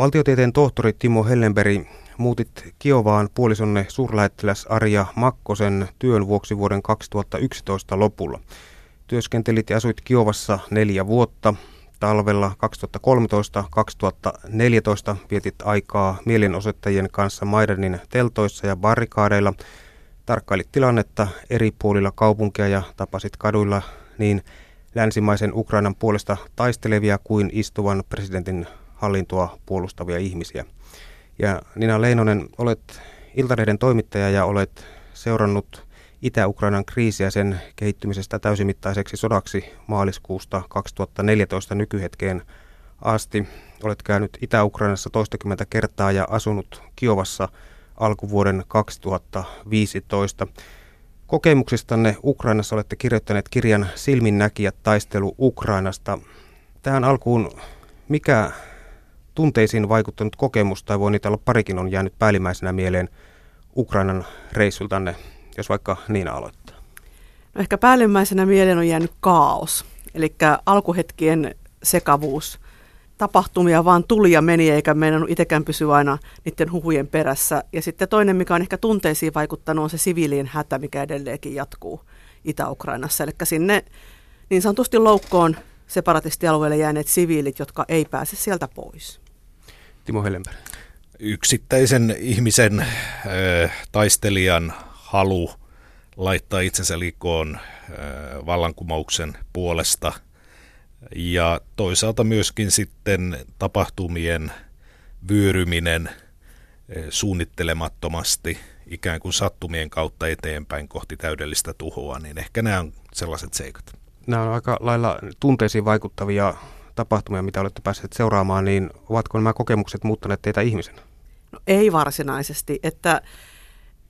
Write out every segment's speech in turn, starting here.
Valtiotieteen tohtori Timo Hellenberg muutit Kiovaan puolisonne suurlähettiläs Arja Makkosen työn vuoksi vuoden 2011 lopulla. Työskentelit ja asuit Kiovassa neljä vuotta. Talvella 2013-2014 vietit aikaa mielenosoittajien kanssa Maidanin teltoissa ja barrikaadeilla. Tarkkailit tilannetta eri puolilla kaupunkia ja tapasit kaduilla niin länsimaisen Ukrainan puolesta taistelevia kuin istuvan presidentin hallintoa puolustavia ihmisiä. Ja Nina Leinonen, olet Iltalehden toimittaja ja olet seurannut Itä-Ukrainan kriisiä sen kehittymisestä täysimittaiseksi sodaksi maaliskuusta 2014 nykyhetkeen asti. Olet käynyt Itä-Ukrainassa toistakymmentä kertaa ja asunut Kiovassa alkuvuoden 2015. Kokemuksistanne Ukrainassa olette kirjoittaneet kirjan Silminnäkijät taistelu Ukrainasta. Tähän alkuun, mikä tunteisiin vaikuttanut kokemus, tai voi niitä olla parikin, on jäänyt päällimmäisenä mieleen Ukrainan reissultanne, jos vaikka Niina aloittaa? No ehkä päällimmäisenä mieleen on jäänyt kaos, eli alkuhetkien sekavuus. Tapahtumia vaan tuli ja meni, eikä meidän itsekään pysy aina niiden huhujen perässä. Ja sitten toinen, mikä on ehkä tunteisiin vaikuttanut, on se siviilien hätä, mikä edelleenkin jatkuu Itä-Ukrainassa. Eli sinne niin sanotusti loukkoon separatistialueelle jääneet siviilit, jotka ei pääse sieltä pois. Timo Hellenberg. Yksittäisen ihmisen äh, taistelijan halu laittaa itsensä likoon äh, vallankumouksen puolesta ja toisaalta myöskin sitten tapahtumien vyöryminen äh, suunnittelemattomasti ikään kuin sattumien kautta eteenpäin kohti täydellistä tuhoa, niin ehkä nämä on sellaiset seikat. Nämä on aika lailla tunteisiin vaikuttavia tapahtumia, mitä olette päässeet seuraamaan, niin ovatko nämä kokemukset muuttaneet teitä ihmisenä? No ei varsinaisesti, että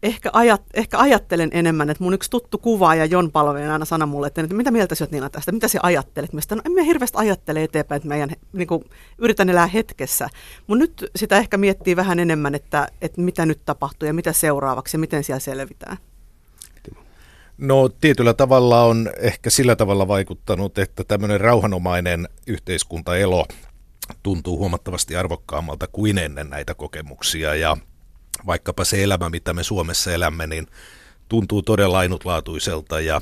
ehkä, ajat, ehkä ajattelen enemmän, että mun yksi tuttu kuvaaja Jon Palveen aina sanoi mulle, että, mitä mieltä sä oot Niina tästä, mitä sä ajattelet? Mä no en mä hirveästi ajattele eteenpäin, että meidän, niin kuin, yritän elää hetkessä. Mun nyt sitä ehkä miettii vähän enemmän, että, että mitä nyt tapahtuu ja mitä seuraavaksi ja miten siellä selvitään. No tietyllä tavalla on ehkä sillä tavalla vaikuttanut, että tämmöinen rauhanomainen yhteiskuntaelo tuntuu huomattavasti arvokkaammalta kuin ennen näitä kokemuksia ja vaikkapa se elämä, mitä me Suomessa elämme, niin tuntuu todella ainutlaatuiselta ja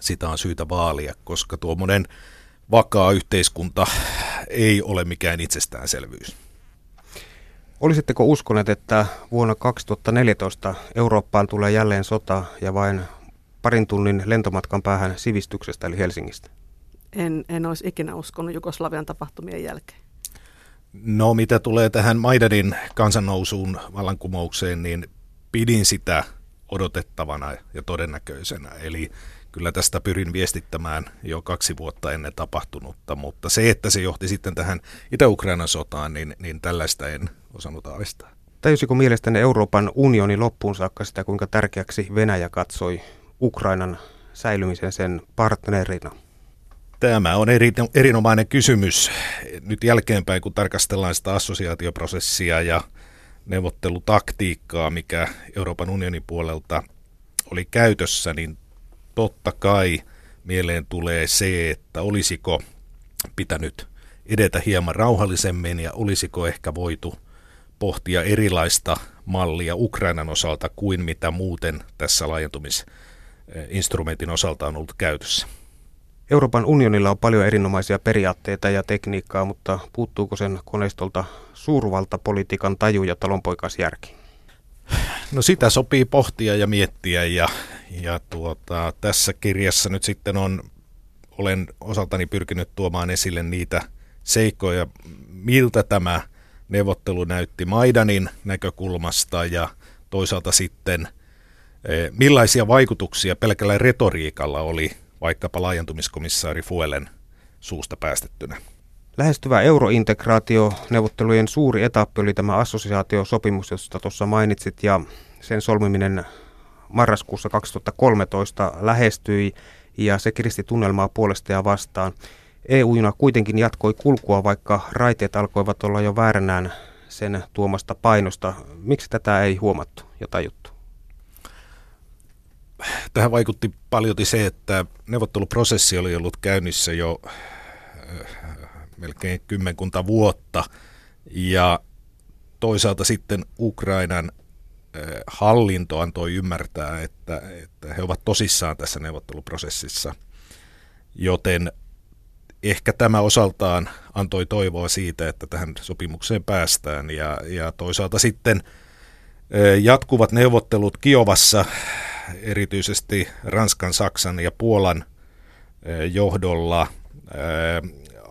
sitä on syytä vaalia, koska tuommoinen vakaa yhteiskunta ei ole mikään itsestäänselvyys. Olisitteko uskoneet, että vuonna 2014 Eurooppaan tulee jälleen sota ja vain parin tunnin lentomatkan päähän sivistyksestä eli Helsingistä? En, en olisi ikinä uskonut Jugoslavian tapahtumien jälkeen. No mitä tulee tähän Maidanin kansannousuun vallankumoukseen, niin pidin sitä odotettavana ja todennäköisenä. Eli kyllä tästä pyrin viestittämään jo kaksi vuotta ennen tapahtunutta, mutta se, että se johti sitten tähän Itä-Ukrainan sotaan, niin, niin tällaista en osannut aavistaa. Tajusiko mielestäni Euroopan unioni loppuun saakka sitä, kuinka tärkeäksi Venäjä katsoi Ukrainan säilymisen sen partnerina? Tämä on eri, erinomainen kysymys. Nyt jälkeenpäin, kun tarkastellaan sitä assosiaatioprosessia ja neuvottelutaktiikkaa, mikä Euroopan unionin puolelta oli käytössä, niin totta kai mieleen tulee se, että olisiko pitänyt edetä hieman rauhallisemmin ja olisiko ehkä voitu pohtia erilaista mallia Ukrainan osalta kuin mitä muuten tässä laajentumisinstrumentin osalta on ollut käytössä. Euroopan unionilla on paljon erinomaisia periaatteita ja tekniikkaa, mutta puuttuuko sen koneistolta suurvaltapolitiikan taju ja talonpoikaisjärki? No sitä sopii pohtia ja miettiä ja, ja tuota, tässä kirjassa nyt sitten on, olen osaltani pyrkinyt tuomaan esille niitä seikkoja, miltä tämä neuvottelu näytti Maidanin näkökulmasta ja toisaalta sitten millaisia vaikutuksia pelkällä retoriikalla oli vaikkapa laajentumiskomissaari Fuelen suusta päästettynä. Lähestyvä eurointegraatio neuvottelujen suuri etappi oli tämä assosiaatiosopimus, josta tuossa mainitsit, ja sen solmiminen marraskuussa 2013 lähestyi, ja se kiristi tunnelmaa puolesta ja vastaan. EU-juna kuitenkin jatkoi kulkua, vaikka raiteet alkoivat olla jo vääränään sen tuomasta painosta. Miksi tätä ei huomattu ja tajuttu? Tähän vaikutti paljon se, että neuvotteluprosessi oli ollut käynnissä jo äh, melkein kymmenkunta vuotta. Ja toisaalta sitten Ukrainan hallinto antoi ymmärtää, että, että he ovat tosissaan tässä neuvotteluprosessissa, joten ehkä tämä osaltaan antoi toivoa siitä, että tähän sopimukseen päästään. Ja, ja toisaalta sitten jatkuvat neuvottelut Kiovassa, erityisesti Ranskan, Saksan ja Puolan johdolla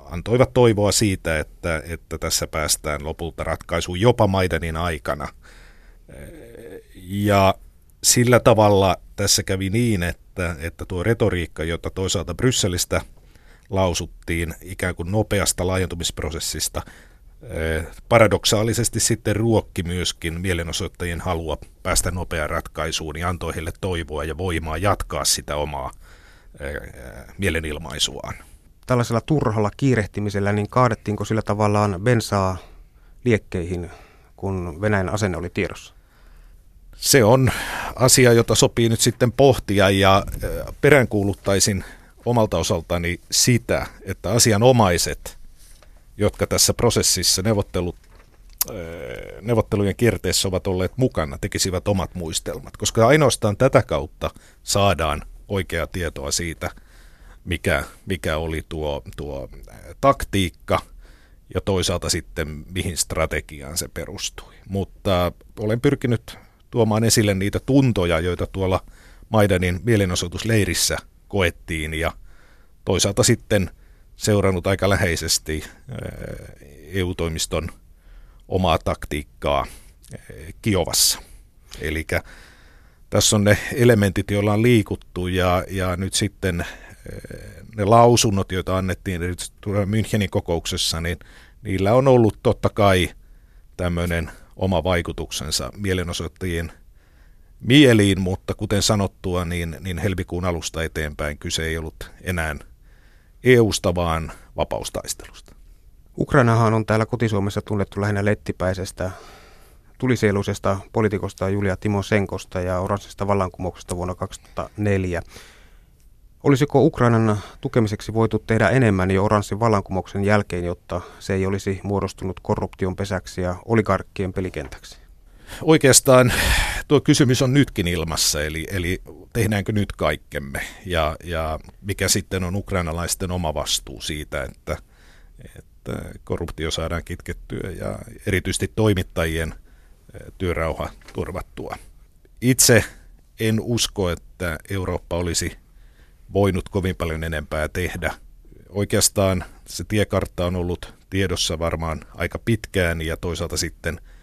antoivat toivoa siitä, että, että tässä päästään lopulta ratkaisuun jopa Maidanin aikana. Ja sillä tavalla tässä kävi niin, että, että tuo retoriikka, jota toisaalta Brysselistä lausuttiin ikään kuin nopeasta laajentumisprosessista, paradoksaalisesti sitten ruokki myöskin mielenosoittajien halua päästä nopeaan ratkaisuun ja antoi heille toivoa ja voimaa jatkaa sitä omaa eh, mielenilmaisuaan. Tällaisella turhalla kiirehtimisellä, niin kaadettiinko sillä tavallaan bensaa liekkeihin, kun Venäjän asenne oli tiedossa? Se on asia, jota sopii nyt sitten pohtia ja peräänkuuluttaisin omalta osaltani sitä, että asianomaiset, jotka tässä prosessissa neuvottelut, neuvottelujen kierteessä ovat olleet mukana, tekisivät omat muistelmat, koska ainoastaan tätä kautta saadaan oikeaa tietoa siitä, mikä, mikä oli tuo, tuo taktiikka ja toisaalta sitten mihin strategiaan se perustui. Mutta olen pyrkinyt tuomaan esille niitä tuntoja, joita tuolla Maidanin mielenosoitusleirissä koettiin ja toisaalta sitten seurannut aika läheisesti EU-toimiston omaa taktiikkaa Kiovassa. Eli tässä on ne elementit, joilla on liikuttu ja, ja nyt sitten ne lausunnot, joita annettiin Münchenin kokouksessa, niin niillä on ollut totta kai tämmöinen oma vaikutuksensa mielenosoittajien mieliin, mutta kuten sanottua, niin, niin helmikuun alusta eteenpäin kyse ei ollut enää EUsta, vaan vapaustaistelusta. Ukrainahan on täällä kotisuomessa tunnettu lähinnä lettipäisestä tulisieluisesta poliitikosta Julia Timo Senkosta ja oranssista vallankumouksesta vuonna 2004. Olisiko Ukrainan tukemiseksi voitu tehdä enemmän jo oranssin vallankumouksen jälkeen, jotta se ei olisi muodostunut korruption pesäksi ja oligarkkien pelikentäksi? Oikeastaan tuo kysymys on nytkin ilmassa, eli, eli tehdäänkö nyt kaikkemme ja, ja mikä sitten on ukrainalaisten oma vastuu siitä, että, että korruptio saadaan kitkettyä ja erityisesti toimittajien työrauha turvattua. Itse en usko, että Eurooppa olisi voinut kovin paljon enempää tehdä. Oikeastaan se tiekartta on ollut tiedossa varmaan aika pitkään ja toisaalta sitten eh,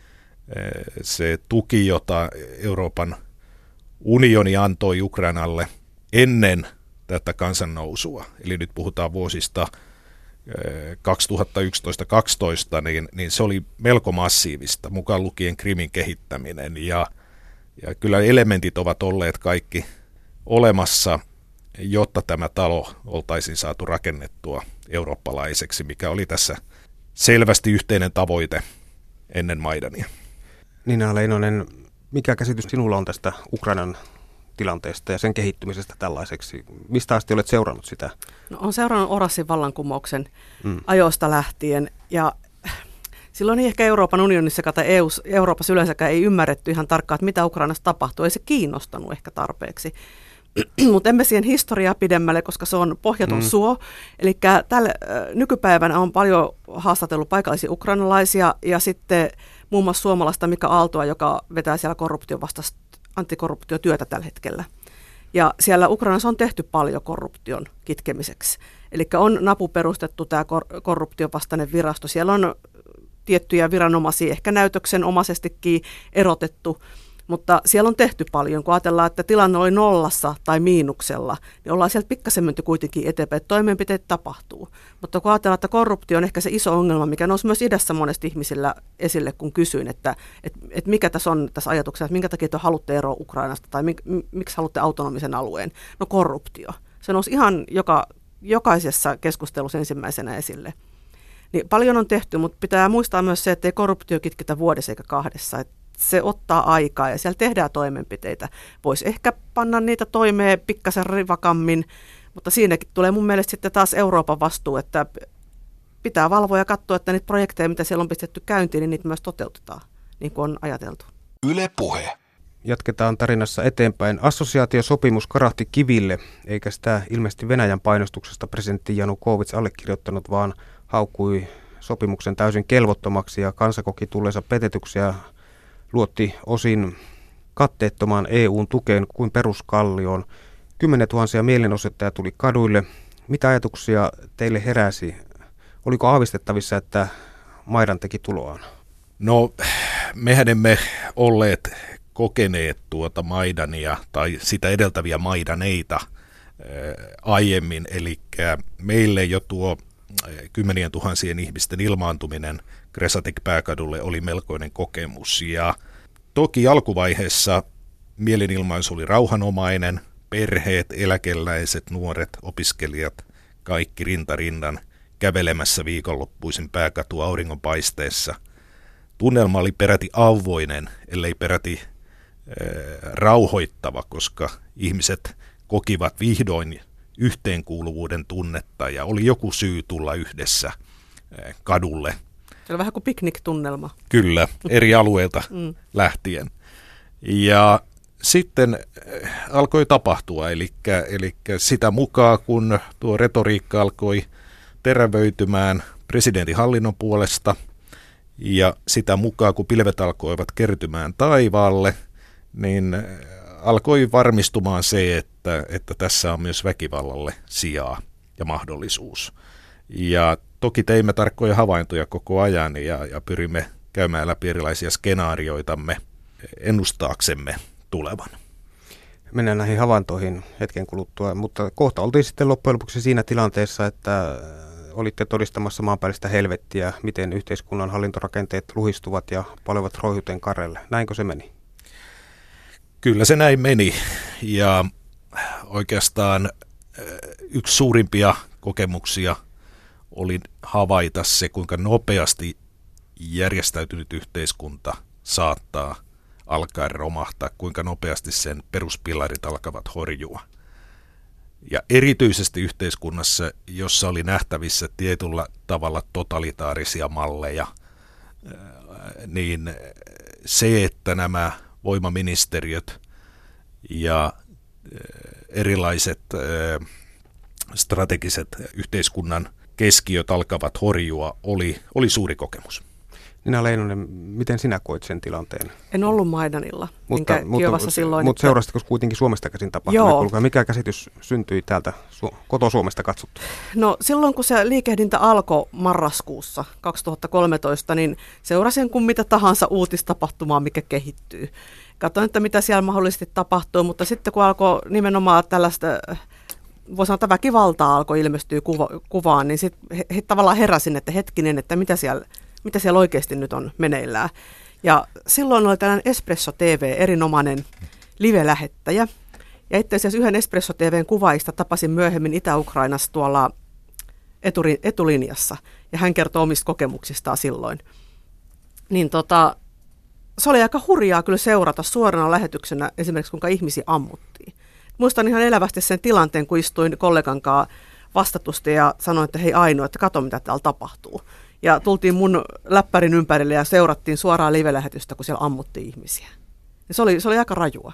se tuki, jota Euroopan unioni antoi Ukrainalle ennen tätä kansannousua, eli nyt puhutaan vuosista 2011-2012, eh, niin, niin se oli melko massiivista, mukaan lukien Krimin kehittäminen. Ja, ja kyllä elementit ovat olleet kaikki olemassa – jotta tämä talo oltaisiin saatu rakennettua eurooppalaiseksi, mikä oli tässä selvästi yhteinen tavoite ennen Maidania. Nina Leinonen, mikä käsitys sinulla on tästä Ukrainan tilanteesta ja sen kehittymisestä tällaiseksi? Mistä asti olet seurannut sitä? No, on seurannut Orassin vallankumouksen mm. ajoista lähtien ja silloin ei ehkä Euroopan unionissa tai EU, Euroopassa yleensäkään ei ymmärretty ihan tarkkaan, että mitä Ukrainassa tapahtuu. Ei se kiinnostanut ehkä tarpeeksi. mutta emme siihen historiaa pidemmälle, koska se on pohjaton mm. suo. Eli tällä nykypäivänä on paljon haastatellut paikallisia ukrainalaisia ja sitten muun muassa suomalaista Mika Aaltoa, joka vetää siellä korruption vastaista antikorruptiotyötä tällä hetkellä. Ja siellä Ukrainassa on tehty paljon korruption kitkemiseksi. Eli on napu perustettu tämä kor- virasto. Siellä on tiettyjä viranomaisia ehkä näytöksenomaisestikin erotettu mutta siellä on tehty paljon. Kun ajatellaan, että tilanne oli nollassa tai miinuksella, niin ollaan sieltä pikkasen menty kuitenkin eteenpäin, että toimenpiteet tapahtuu. Mutta kun ajatellaan, että korruptio on ehkä se iso ongelma, mikä nousi myös idässä monesti ihmisillä esille, kun kysyin, että, että, että mikä tässä on tässä ajatuksessa, että minkä takia te haluatte eroa Ukrainasta tai mik, miksi haluatte autonomisen alueen. No korruptio. Se nousi ihan joka, jokaisessa keskustelussa ensimmäisenä esille. Niin paljon on tehty, mutta pitää muistaa myös se, että ei korruptio kitketä vuodessa eikä kahdessa. Että se ottaa aikaa ja siellä tehdään toimenpiteitä. Voisi ehkä panna niitä toimeen pikkasen rivakammin, mutta siinäkin tulee mun mielestä sitten taas Euroopan vastuu, että pitää valvoa ja katsoa, että niitä projekteja, mitä siellä on pistetty käyntiin, niin niitä myös toteutetaan. niin kuin on ajateltu. Yle Puhe. Jatketaan tarinassa eteenpäin. Assosiaatiosopimus karahti kiville, eikä sitä ilmeisesti Venäjän painostuksesta presidentti Janukovic allekirjoittanut, vaan haukui sopimuksen täysin kelvottomaksi ja kansa koki tulleensa petetyksiä luotti osin katteettomaan EUn tukeen kuin peruskallioon. Kymmenen tuhansia mielenosoittajia tuli kaduille. Mitä ajatuksia teille heräsi? Oliko aavistettavissa, että Maidan teki tuloaan? No, mehän emme olleet kokeneet tuota Maidania tai sitä edeltäviä Maidaneita ää, aiemmin, eli meille jo tuo kymmenien tuhansien ihmisten ilmaantuminen Kresatek pääkadulle oli melkoinen kokemus. Ja toki alkuvaiheessa mielenilmaisu oli rauhanomainen, perheet, eläkeläiset, nuoret, opiskelijat, kaikki rintarinnan kävelemässä viikonloppuisin pääkatu auringonpaisteessa. Tunnelma oli peräti auvoinen, ellei peräti äh, rauhoittava, koska ihmiset kokivat vihdoin yhteenkuuluvuuden tunnetta ja oli joku syy tulla yhdessä kadulle. Se oli vähän kuin pikniktunnelma. Kyllä, eri alueilta mm. lähtien. Ja sitten alkoi tapahtua, eli, eli sitä mukaan kun tuo retoriikka alkoi terävöitymään presidentin hallinnon puolesta ja sitä mukaan kun pilvet alkoivat kertymään taivaalle, niin alkoi varmistumaan se, että, että tässä on myös väkivallalle sijaa ja mahdollisuus. Ja toki teimme tarkkoja havaintoja koko ajan ja, ja pyrimme käymään läpi erilaisia skenaarioitamme ennustaaksemme tulevan. Mennään näihin havaintoihin hetken kuluttua, mutta kohta oltiin sitten loppujen lopuksi siinä tilanteessa, että olitte todistamassa maanpäällistä helvettiä, miten yhteiskunnan hallintorakenteet luhistuvat ja palevat roihuteen karelle. Näinkö se meni? Kyllä se näin meni ja oikeastaan yksi suurimpia kokemuksia oli havaita se, kuinka nopeasti järjestäytynyt yhteiskunta saattaa alkaa romahtaa, kuinka nopeasti sen peruspilarit alkavat horjua. Ja erityisesti yhteiskunnassa, jossa oli nähtävissä tietyllä tavalla totalitaarisia malleja, niin se, että nämä voimaministeriöt ja erilaiset strategiset yhteiskunnan keskiöt alkavat horjua, oli, oli suuri kokemus. Nina Leinonen, miten sinä koit sen tilanteen? En ollut Maidanilla, mutta, enkä mutta, silloin. Mutta että... seurasitko kuitenkin Suomesta käsin tapahtunut? Mikä käsitys syntyi täältä su- koto-Suomesta katsottu? No silloin, kun se liikehdintä alkoi marraskuussa 2013, niin seurasin kuin mitä tahansa uutistapahtumaa, mikä kehittyy. Katsoin, että mitä siellä mahdollisesti tapahtuu, mutta sitten kun alkoi nimenomaan tällaista voi sanoa, että väkivaltaa alkoi ilmestyä kuva, kuvaan, niin sitten he, he, tavallaan heräsin, että hetkinen, että mitä siellä mitä siellä oikeasti nyt on meneillään. Ja silloin oli tällainen Espresso TV, erinomainen live-lähettäjä. Ja itse asiassa yhden Espresso TVn kuvaista tapasin myöhemmin Itä-Ukrainassa tuolla eturi, etulinjassa. Ja hän kertoo omista kokemuksistaan silloin. Niin tota, se oli aika hurjaa kyllä seurata suorana lähetyksenä esimerkiksi kuinka ihmisiä ammuttiin. Muistan ihan elävästi sen tilanteen, kun istuin kollegan kanssa vastatusti ja sanoin, että hei Aino, että kato mitä täällä tapahtuu. Ja tultiin mun läppärin ympärille ja seurattiin suoraa live-lähetystä, kun siellä ammuttiin ihmisiä. Ja se, oli, se oli aika rajua.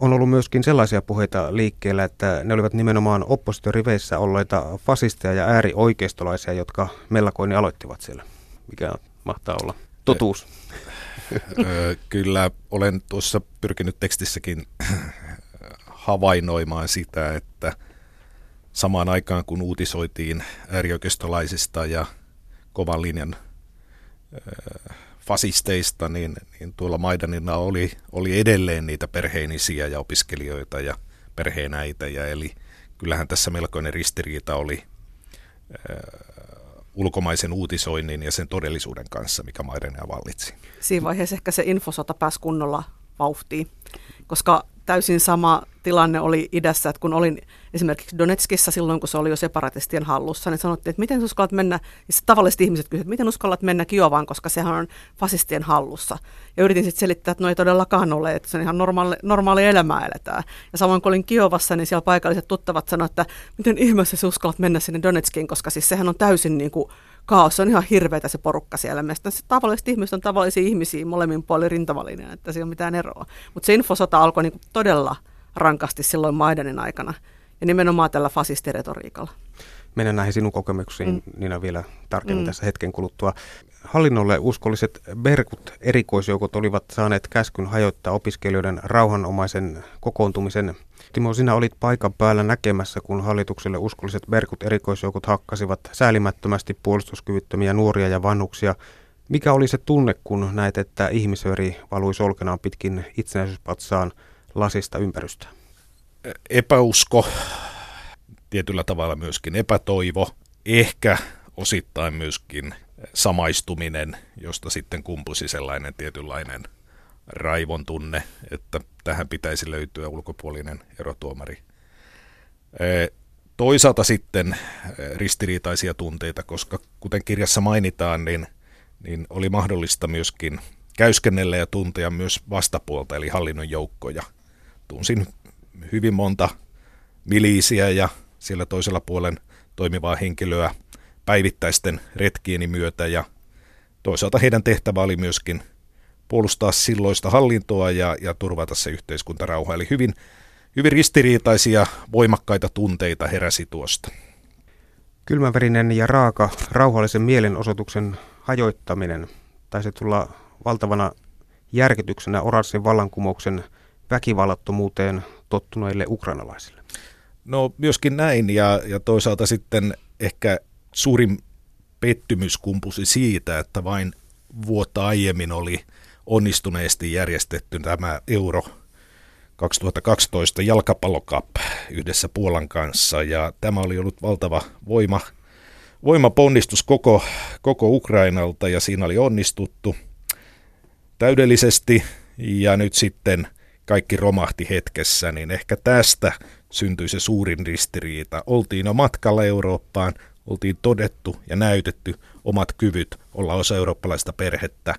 On ollut myöskin sellaisia puheita liikkeellä, että ne olivat nimenomaan oppositioriveissä olleita fasisteja ja äärioikeistolaisia, jotka mellakoini aloittivat siellä. Mikä mahtaa olla totuus? Kyllä olen tuossa pyrkinyt tekstissäkin havainnoimaan sitä, että samaan aikaan kun uutisoitiin äärioikeistolaisista ja kovan linjan fasisteista, niin, niin tuolla Maidanilla oli, oli edelleen niitä perheenisiä ja opiskelijoita ja perheenäitä, eli kyllähän tässä melkoinen ristiriita oli äh, ulkomaisen uutisoinnin ja sen todellisuuden kanssa, mikä Maidania vallitsi. Siinä vaiheessa ehkä se infosota pääsi kunnolla vauhtiin, koska täysin sama tilanne oli idässä, että kun olin esimerkiksi Donetskissa silloin, kun se oli jo separatistien hallussa, niin sanottiin, että miten uskallat mennä, ja tavalliset ihmiset kysyivät, että miten uskallat mennä Kiovaan, koska sehän on fasistien hallussa. Ja yritin sitten selittää, että no ei todellakaan ole, että se on ihan normaali, normaali elämää eletään. Ja samoin kun olin Kiovassa, niin siellä paikalliset tuttavat sanoivat, että miten ihmeessä sä uskallat mennä sinne Donetskiin, koska siis sehän on täysin niin kuin kaos, se on ihan hirveätä se porukka siellä. Mielestäni se tavalliset ihmiset on tavallisia ihmisiä molemmin puolin rintavalinjan, että ei ole mitään eroa. Mutta se infosota alkoi niin todella rankasti silloin Maidanin aikana ja nimenomaan tällä fasistiretoriikalla. Mennään näihin sinun kokemuksiin, mm. Niina, vielä tarkemmin mm. tässä hetken kuluttua. Hallinnolle uskolliset Berkut erikoisjoukot olivat saaneet käskyn hajoittaa opiskelijoiden rauhanomaisen kokoontumisen. Timo, sinä olit paikan päällä näkemässä, kun hallitukselle uskolliset Berkut erikoisjoukot hakkasivat säälimättömästi puolustuskyvyttömiä nuoria ja vanhuksia. Mikä oli se tunne, kun näet, että ihmisöri valui solkenaan pitkin itsenäisyyspatsaan lasista ympärystä? Epäusko, tietyllä tavalla myöskin epätoivo, ehkä osittain myöskin samaistuminen, josta sitten kumpusi sellainen tietynlainen raivon tunne, että tähän pitäisi löytyä ulkopuolinen erotuomari. Toisaalta sitten ristiriitaisia tunteita, koska kuten kirjassa mainitaan, niin, niin oli mahdollista myöskin käyskennellä ja tuntea myös vastapuolta, eli hallinnon joukkoja. Tunsin hyvin monta miliisiä ja siellä toisella puolen toimivaa henkilöä päivittäisten retkieni myötä ja toisaalta heidän tehtävä oli myöskin puolustaa silloista hallintoa ja, ja turvata se yhteiskuntarauha. Eli hyvin, hyvin ristiriitaisia, voimakkaita tunteita heräsi tuosta. Kylmäverinen ja raaka rauhallisen mielenosoituksen hajoittaminen taisi tulla valtavana järkytyksenä oranssin vallankumouksen väkivallattomuuteen tottuneille ukrainalaisille. No myöskin näin ja, ja toisaalta sitten ehkä suurin pettymys kumpusi siitä, että vain vuotta aiemmin oli onnistuneesti järjestetty tämä Euro 2012 jalkapallokap yhdessä Puolan kanssa ja tämä oli ollut valtava voima, voimaponnistus koko, koko Ukrainalta ja siinä oli onnistuttu täydellisesti ja nyt sitten kaikki romahti hetkessä, niin ehkä tästä syntyi se suurin ristiriita. Oltiin jo matkalla Eurooppaan, oltiin todettu ja näytetty omat kyvyt olla osa eurooppalaista perhettä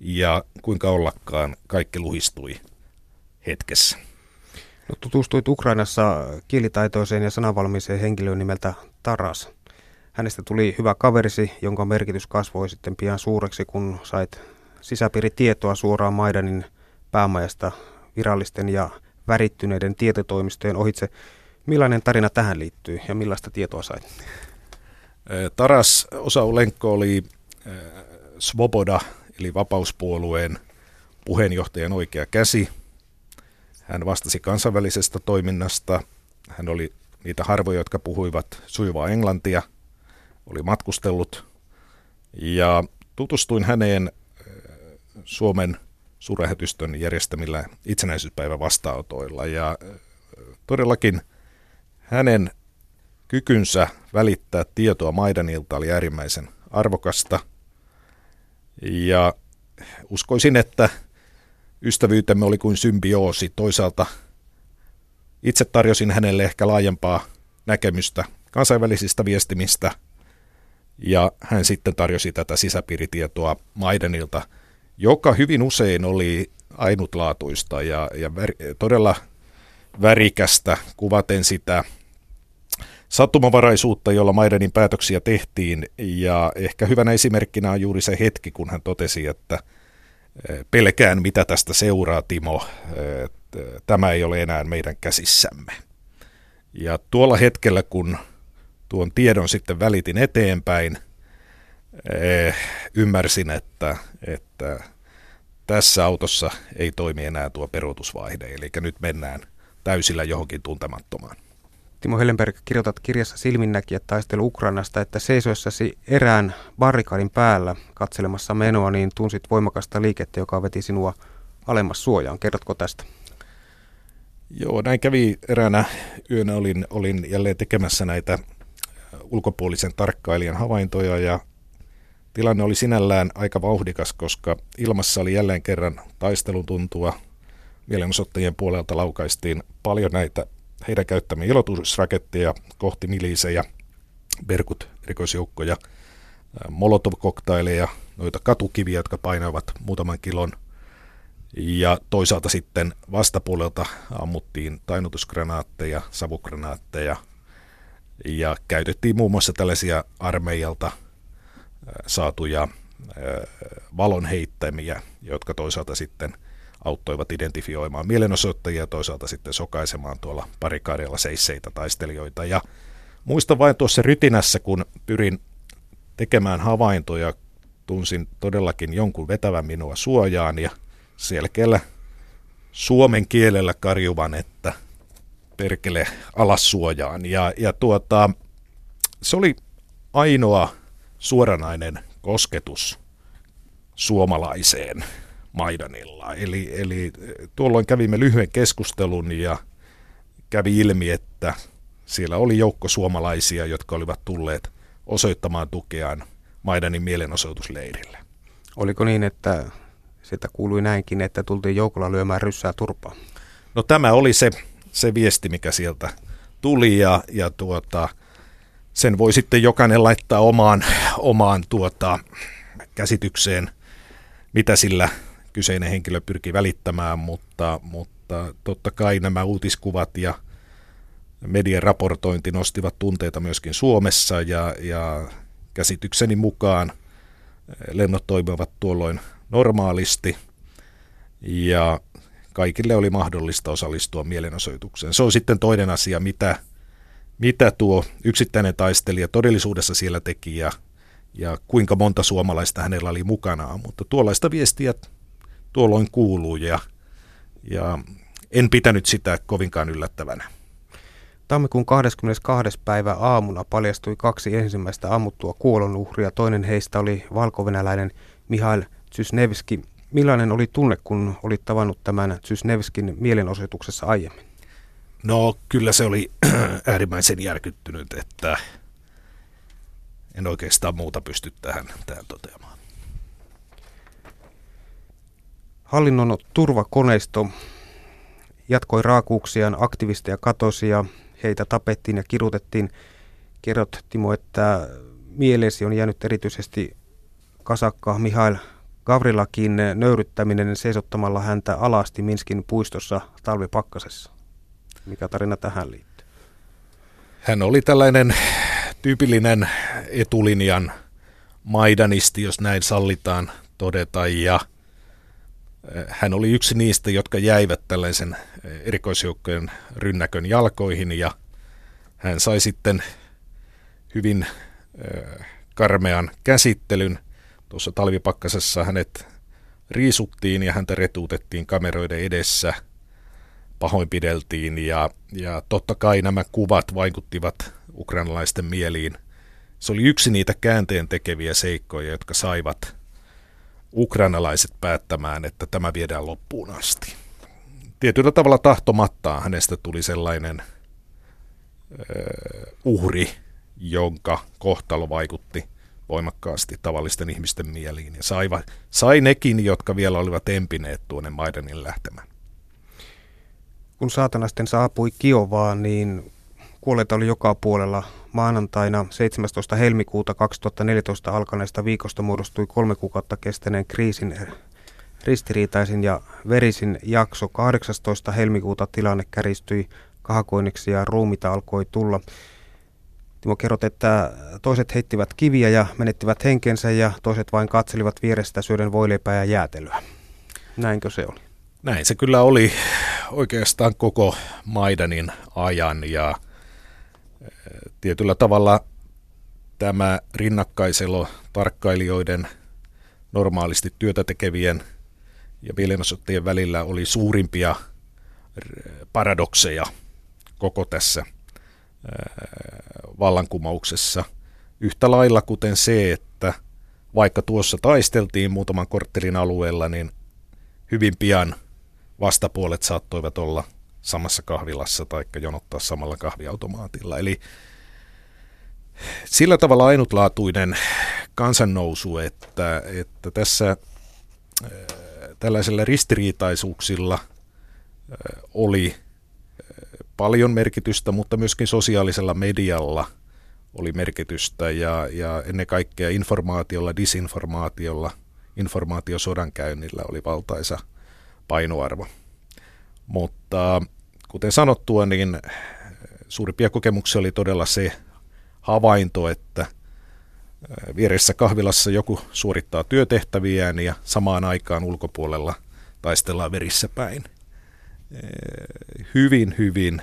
ja kuinka ollakaan kaikki luhistui hetkessä. No, tutustuit Ukrainassa kielitaitoiseen ja sanavalmiiseen henkilöön nimeltä Taras. Hänestä tuli hyvä kaverisi, jonka merkitys kasvoi sitten pian suureksi, kun sait sisäpiiritietoa suoraan Maidanin päämajasta virallisten ja värittyneiden tietotoimistojen ohitse. Millainen tarina tähän liittyy ja millaista tietoa sait? Taras Osaulenko oli Svoboda, eli vapauspuolueen puheenjohtajan oikea käsi. Hän vastasi kansainvälisestä toiminnasta. Hän oli niitä harvoja, jotka puhuivat sujuvaa englantia. Oli matkustellut ja tutustuin häneen Suomen suurlähetystön järjestämillä itsenäisyyspäivän vastaanotoilla. Ja todellakin hänen kykynsä välittää tietoa Maidanilta oli äärimmäisen arvokasta. Ja uskoisin, että ystävyytemme oli kuin symbioosi. Toisaalta itse tarjosin hänelle ehkä laajempaa näkemystä kansainvälisistä viestimistä, ja hän sitten tarjosi tätä sisäpiiritietoa Maidanilta – joka hyvin usein oli ainutlaatuista ja, ja vär, todella värikästä kuvaten sitä sattumavaraisuutta, jolla Maidanin päätöksiä tehtiin. Ja ehkä hyvänä esimerkkinä on juuri se hetki, kun hän totesi, että e, pelkään mitä tästä seuraa, Timo. E, tämä ei ole enää meidän käsissämme. Ja tuolla hetkellä, kun tuon tiedon sitten välitin eteenpäin, ymmärsin, että, että tässä autossa ei toimi enää tuo peruutusvaihde, eli nyt mennään täysillä johonkin tuntemattomaan. Timo Hellenberg, kirjoitat kirjassa Silminnäkijät taistelu Ukrainasta, että seisoessasi erään barrikadin päällä katselemassa menoa, niin tunsit voimakasta liikettä, joka veti sinua alemmas suojaan. Kerrotko tästä? Joo, näin kävi eräänä yönä. Olin, olin jälleen tekemässä näitä ulkopuolisen tarkkailijan havaintoja ja Tilanne oli sinällään aika vauhdikas, koska ilmassa oli jälleen kerran taistelun tuntua. mielenosoittajien puolelta laukaistiin paljon näitä heidän käyttämiä ilotusraketteja kohti milisejä, Berkut rikosjoukkoja, molotov-koktaileja, noita katukiviä, jotka painavat muutaman kilon. Ja toisaalta sitten vastapuolelta ammuttiin tainutusgranaatteja, savugranaatteja ja käytettiin muun muassa tällaisia armeijalta saatuja valonheittämiä, jotka toisaalta sitten auttoivat identifioimaan mielenosoittajia ja toisaalta sitten sokaisemaan tuolla parikaadeilla seisseitä taistelijoita. Ja muistan vain tuossa rytinässä, kun pyrin tekemään havaintoja, tunsin todellakin jonkun vetävän minua suojaan ja selkeällä suomen kielellä karjuvan, että perkele alas suojaan. Ja, ja tuota, se oli ainoa suoranainen kosketus suomalaiseen Maidanilla. Eli, eli tuolloin kävimme lyhyen keskustelun ja kävi ilmi, että siellä oli joukko suomalaisia, jotka olivat tulleet osoittamaan tukeaan Maidanin mielenosoitusleirille. Oliko niin, että sitä kuului näinkin, että tultiin joukolla lyömään ryssää turpaa? No tämä oli se, se viesti, mikä sieltä tuli ja, ja tuota, sen voi sitten jokainen laittaa omaan, omaan tuota, käsitykseen, mitä sillä kyseinen henkilö pyrkii välittämään, mutta, mutta totta kai nämä uutiskuvat ja median raportointi nostivat tunteita myöskin Suomessa ja, ja käsitykseni mukaan lennot toimivat tuolloin normaalisti ja kaikille oli mahdollista osallistua mielenosoitukseen. Se on sitten toinen asia, mitä, mitä tuo yksittäinen taistelija todellisuudessa siellä teki ja, ja kuinka monta suomalaista hänellä oli mukanaan, mutta tuollaista viestiä tuolloin kuuluu ja, ja en pitänyt sitä kovinkaan yllättävänä. Tammikuun 22. päivä aamuna paljastui kaksi ensimmäistä ammuttua kuolonuhria. Toinen heistä oli valkovenäläinen Mihail Tsysnevski. Millainen oli tunne, kun olit tavannut tämän Tsysnevskin mielenosoituksessa aiemmin? No kyllä se oli äärimmäisen järkyttynyt, että en oikeastaan muuta pysty tähän, tähän toteamaan. Hallinnon turvakoneisto jatkoi raakuuksiaan, aktivisteja katosi ja heitä tapettiin ja kirutettiin. Kerrot Timo, että mieleesi on jäänyt erityisesti kasakka Mihail Gavrilakin nöyryttäminen seisottamalla häntä alasti Minskin puistossa talvipakkasessa. Mikä tarina tähän liittyy? Hän oli tällainen tyypillinen etulinjan maidanisti, jos näin sallitaan todeta, ja – hän oli yksi niistä, jotka jäivät tällaisen erikoisjoukkojen rynnäkön jalkoihin ja hän sai sitten hyvin karmean käsittelyn. Tuossa talvipakkasessa hänet riisuttiin ja häntä retuutettiin kameroiden edessä, pahoinpideltiin ja, ja totta kai nämä kuvat vaikuttivat ukrainalaisten mieliin. Se oli yksi niitä käänteen tekeviä seikkoja, jotka saivat ukrainalaiset päättämään, että tämä viedään loppuun asti. Tietyllä tavalla tahtomattaan hänestä tuli sellainen uh, uhri, jonka kohtalo vaikutti voimakkaasti tavallisten ihmisten mieliin ja sai, sai nekin, jotka vielä olivat empineet tuonne Maidanin lähtemään. Kun saatana sitten saapui Kiovaan, niin kuolleita oli joka puolella. Maanantaina 17. helmikuuta 2014 alkaneesta viikosta muodostui kolme kuukautta kestäneen kriisin ristiriitaisin ja verisin jakso. 18. helmikuuta tilanne käristyi kahakoinniksi ja ruumita alkoi tulla. Timo kerrot, että toiset heittivät kiviä ja menettivät henkensä ja toiset vain katselivat vierestä syöden voileipää ja jäätelyä. Näinkö se oli? Näin se kyllä oli oikeastaan koko Maidanin ajan ja tietyllä tavalla tämä rinnakkaiselo tarkkailijoiden normaalisti työtä tekevien ja mielenosoittajien välillä oli suurimpia paradokseja koko tässä vallankumouksessa. Yhtä lailla kuten se, että vaikka tuossa taisteltiin muutaman korttelin alueella, niin hyvin pian vastapuolet saattoivat olla samassa kahvilassa tai jonottaa samalla kahviautomaatilla. Eli sillä tavalla ainutlaatuinen kansannousu, että, että tässä tällaisilla ristiriitaisuuksilla oli paljon merkitystä, mutta myöskin sosiaalisella medialla oli merkitystä ja, ja ennen kaikkea informaatiolla, disinformaatiolla, informaatiosodankäynnillä oli valtaisa painoarvo. Mutta kuten sanottua, niin suurimpia kokemuksia oli todella se havainto, että vieressä kahvilassa joku suorittaa työtehtäviään ja samaan aikaan ulkopuolella taistellaan verissä päin. Hyvin, hyvin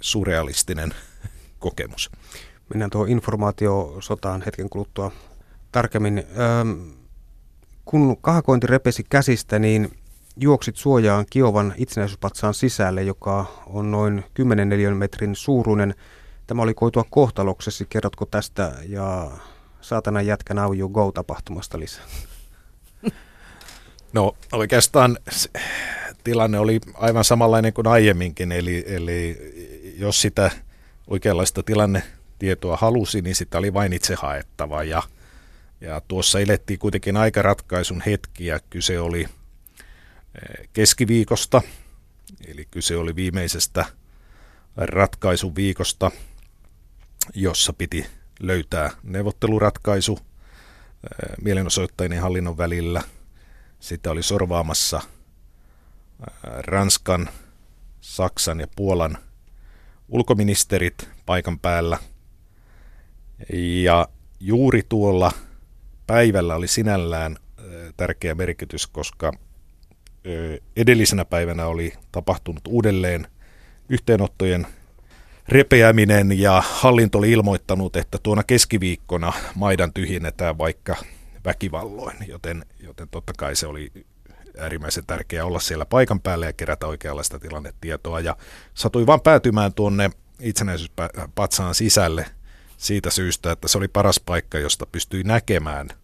surrealistinen kokemus. Mennään tuohon informaatiosotaan hetken kuluttua tarkemmin. Kun kahakointi repesi käsistä, niin juoksit suojaan Kiovan itsenäisyyspatsaan sisälle, joka on noin 10 metrin suuruinen. Tämä oli koitua kohtaloksesi. Kerrotko tästä ja saatana jätkä Now You Go-tapahtumasta lisää? No oikeastaan tilanne oli aivan samanlainen kuin aiemminkin, eli, eli jos sitä oikeanlaista tilannetietoa halusi, niin sitä oli vain itse haettava. Ja, ja tuossa elettiin kuitenkin aika ratkaisun hetkiä. Kyse oli keskiviikosta, eli kyse oli viimeisestä ratkaisun viikosta, jossa piti löytää neuvotteluratkaisu mielenosoittajien hallinnon välillä. Sitä oli sorvaamassa Ranskan, Saksan ja Puolan ulkoministerit paikan päällä. Ja juuri tuolla päivällä oli sinällään tärkeä merkitys, koska edellisenä päivänä oli tapahtunut uudelleen yhteenottojen repeäminen ja hallinto oli ilmoittanut, että tuona keskiviikkona maidan tyhjennetään vaikka väkivalloin, joten, joten totta kai se oli äärimmäisen tärkeää olla siellä paikan päällä ja kerätä oikeanlaista tilannetietoa. Ja satui vaan päätymään tuonne itsenäisyyspatsaan sisälle siitä syystä, että se oli paras paikka, josta pystyi näkemään –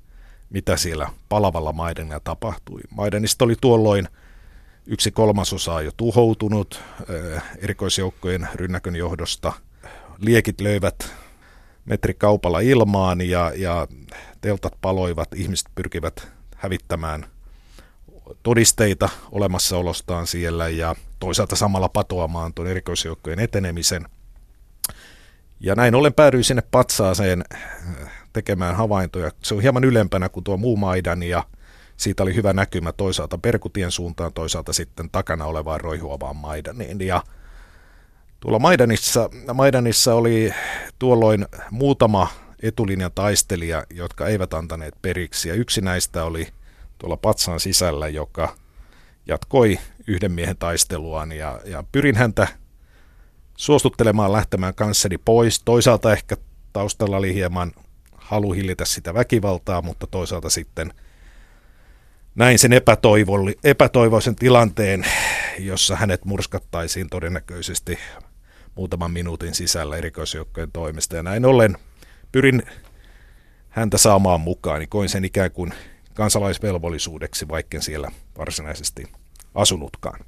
mitä siellä palavalla Maidenilla tapahtui. Maidenista oli tuolloin yksi kolmasosa jo tuhoutunut eh, erikoisjoukkojen rynnäkön johdosta. Liekit löivät metrikaupalla ilmaan ja, ja teltat paloivat, ihmiset pyrkivät hävittämään todisteita olemassaolostaan siellä ja toisaalta samalla patoamaan tuon erikoisjoukkojen etenemisen. Ja näin ollen päädyin sinne patsaaseen tekemään havaintoja. Se on hieman ylempänä kuin tuo muu Maidan ja siitä oli hyvä näkymä toisaalta Perkutien suuntaan, toisaalta sitten takana olevaan roihuavaan Maidaniin. Ja tuolla Maidanissa, Maidanissa oli tuolloin muutama etulinjan taistelija, jotka eivät antaneet periksi. Ja yksi näistä oli tuolla patsan sisällä, joka jatkoi yhden miehen taisteluaan ja, ja pyrin häntä suostuttelemaan lähtemään kanssani pois. Toisaalta ehkä taustalla oli hieman halu hillitä sitä väkivaltaa, mutta toisaalta sitten näin sen epätoivoisen tilanteen, jossa hänet murskattaisiin todennäköisesti muutaman minuutin sisällä erikoisjoukkojen toimesta. Ja näin ollen pyrin häntä saamaan mukaan, niin koin sen ikään kuin kansalaisvelvollisuudeksi, vaikka siellä varsinaisesti asunutkaan.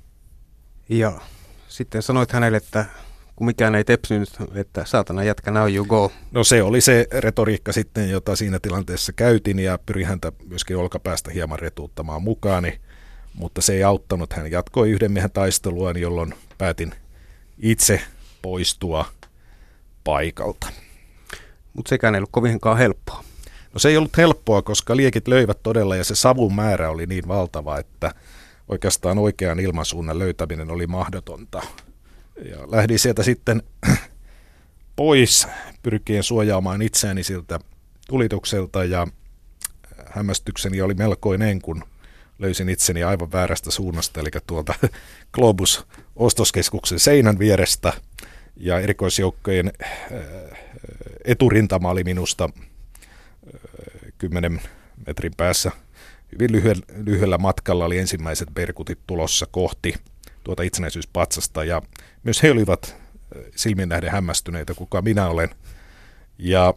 Ja sitten sanoit hänelle, että kun mikään ei tepsynyt, että saatana jätkä now you go. No se oli se retoriikka sitten, jota siinä tilanteessa käytin ja pyrin häntä myöskin olkapäästä hieman retuuttamaan mukaani, mutta se ei auttanut. Hän jatkoi yhden miehen taisteluaan, jolloin päätin itse poistua paikalta. Mutta sekään ei ollut kovinkaan helppoa. No se ei ollut helppoa, koska liekit löivät todella ja se savun määrä oli niin valtava, että oikeastaan oikean ilmansuunnan löytäminen oli mahdotonta. Ja lähdin sieltä sitten pois pyrkien suojaamaan itseäni siltä tulitukselta ja hämmästykseni oli melkoinen, kun löysin itseni aivan väärästä suunnasta, eli tuolta Globus ostoskeskuksen seinän vierestä ja erikoisjoukkojen äh, eturintama oli minusta 10 äh, metrin päässä. Hyvin lyhyellä matkalla oli ensimmäiset perkutit tulossa kohti tuota itsenäisyyspatsasta ja myös he olivat silmin nähden hämmästyneitä, kuka minä olen. Ja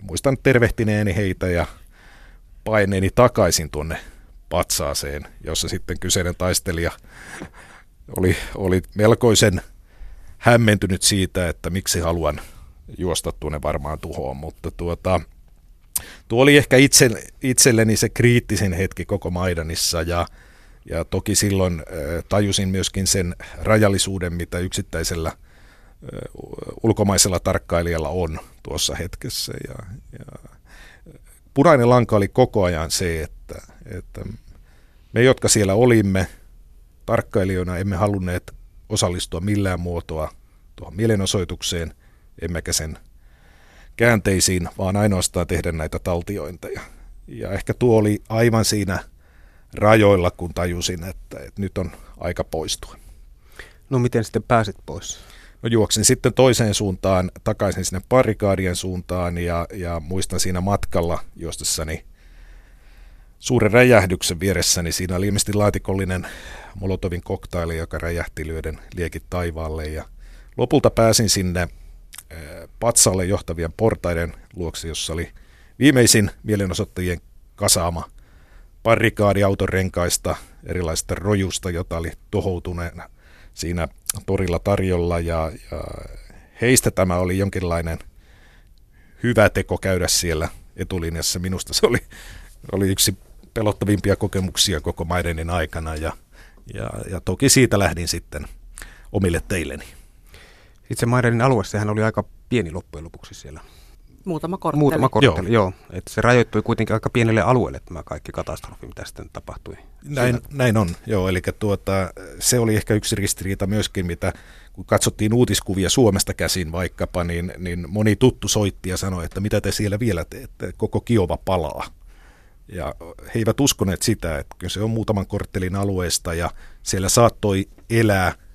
muistan tervehtineeni heitä ja paineeni takaisin tuonne patsaaseen, jossa sitten kyseinen taistelija oli, oli melkoisen hämmentynyt siitä, että miksi haluan juosta tuonne varmaan tuhoon, mutta tuota, tuo oli ehkä itse, itselleni se kriittisin hetki koko Maidanissa ja, Ja toki silloin tajusin myöskin sen rajallisuuden, mitä yksittäisellä ulkomaisella tarkkailijalla on tuossa hetkessä. Ja, ja punainen lanka oli koko ajan se, että, että me, jotka siellä olimme tarkkailijoina, emme halunneet osallistua millään muotoa tuohon mielenosoitukseen, emmekä sen käänteisiin, vaan ainoastaan tehdä näitä taltiointeja. Ja ehkä tuo oli aivan siinä rajoilla, kun tajusin, että, että nyt on aika poistua. No miten sitten pääsit pois? No juoksin sitten toiseen suuntaan, takaisin sinne parikaadien suuntaan ja, ja muistan siinä matkalla juostessani suuren räjähdyksen vieressäni. Siinä oli ilmeisesti laatikollinen Molotovin koktaili, joka räjähti lyöden liekit taivaalle ja lopulta pääsin sinne patsalle johtavien portaiden luokse, jossa oli viimeisin mielenosoittajien kasaama parikaadi erilaista rojusta, jota oli tohoutuneena siinä torilla tarjolla ja, ja heistä tämä oli jonkinlainen hyvä teko käydä siellä etulinjassa. Minusta se oli, oli yksi pelottavimpia kokemuksia koko Maidenin aikana ja, ja, ja toki siitä lähdin sitten omille teilleni. Itse Maidenin alue, sehän oli aika pieni loppujen lopuksi siellä. Muutama kortteli. Muutama kortteli, joo. joo. Et se rajoittui kuitenkin aika pienelle alueelle tämä kaikki katastrofi, mitä sitten tapahtui. Näin, näin on, joo. Eli tuota, se oli ehkä yksi ristiriita myöskin, mitä kun katsottiin uutiskuvia Suomesta käsin vaikkapa, niin, niin moni tuttu soitti ja sanoi, että mitä te siellä vielä teette, koko Kiova palaa. Ja he eivät uskoneet sitä, että se on muutaman korttelin alueesta ja siellä saattoi elää –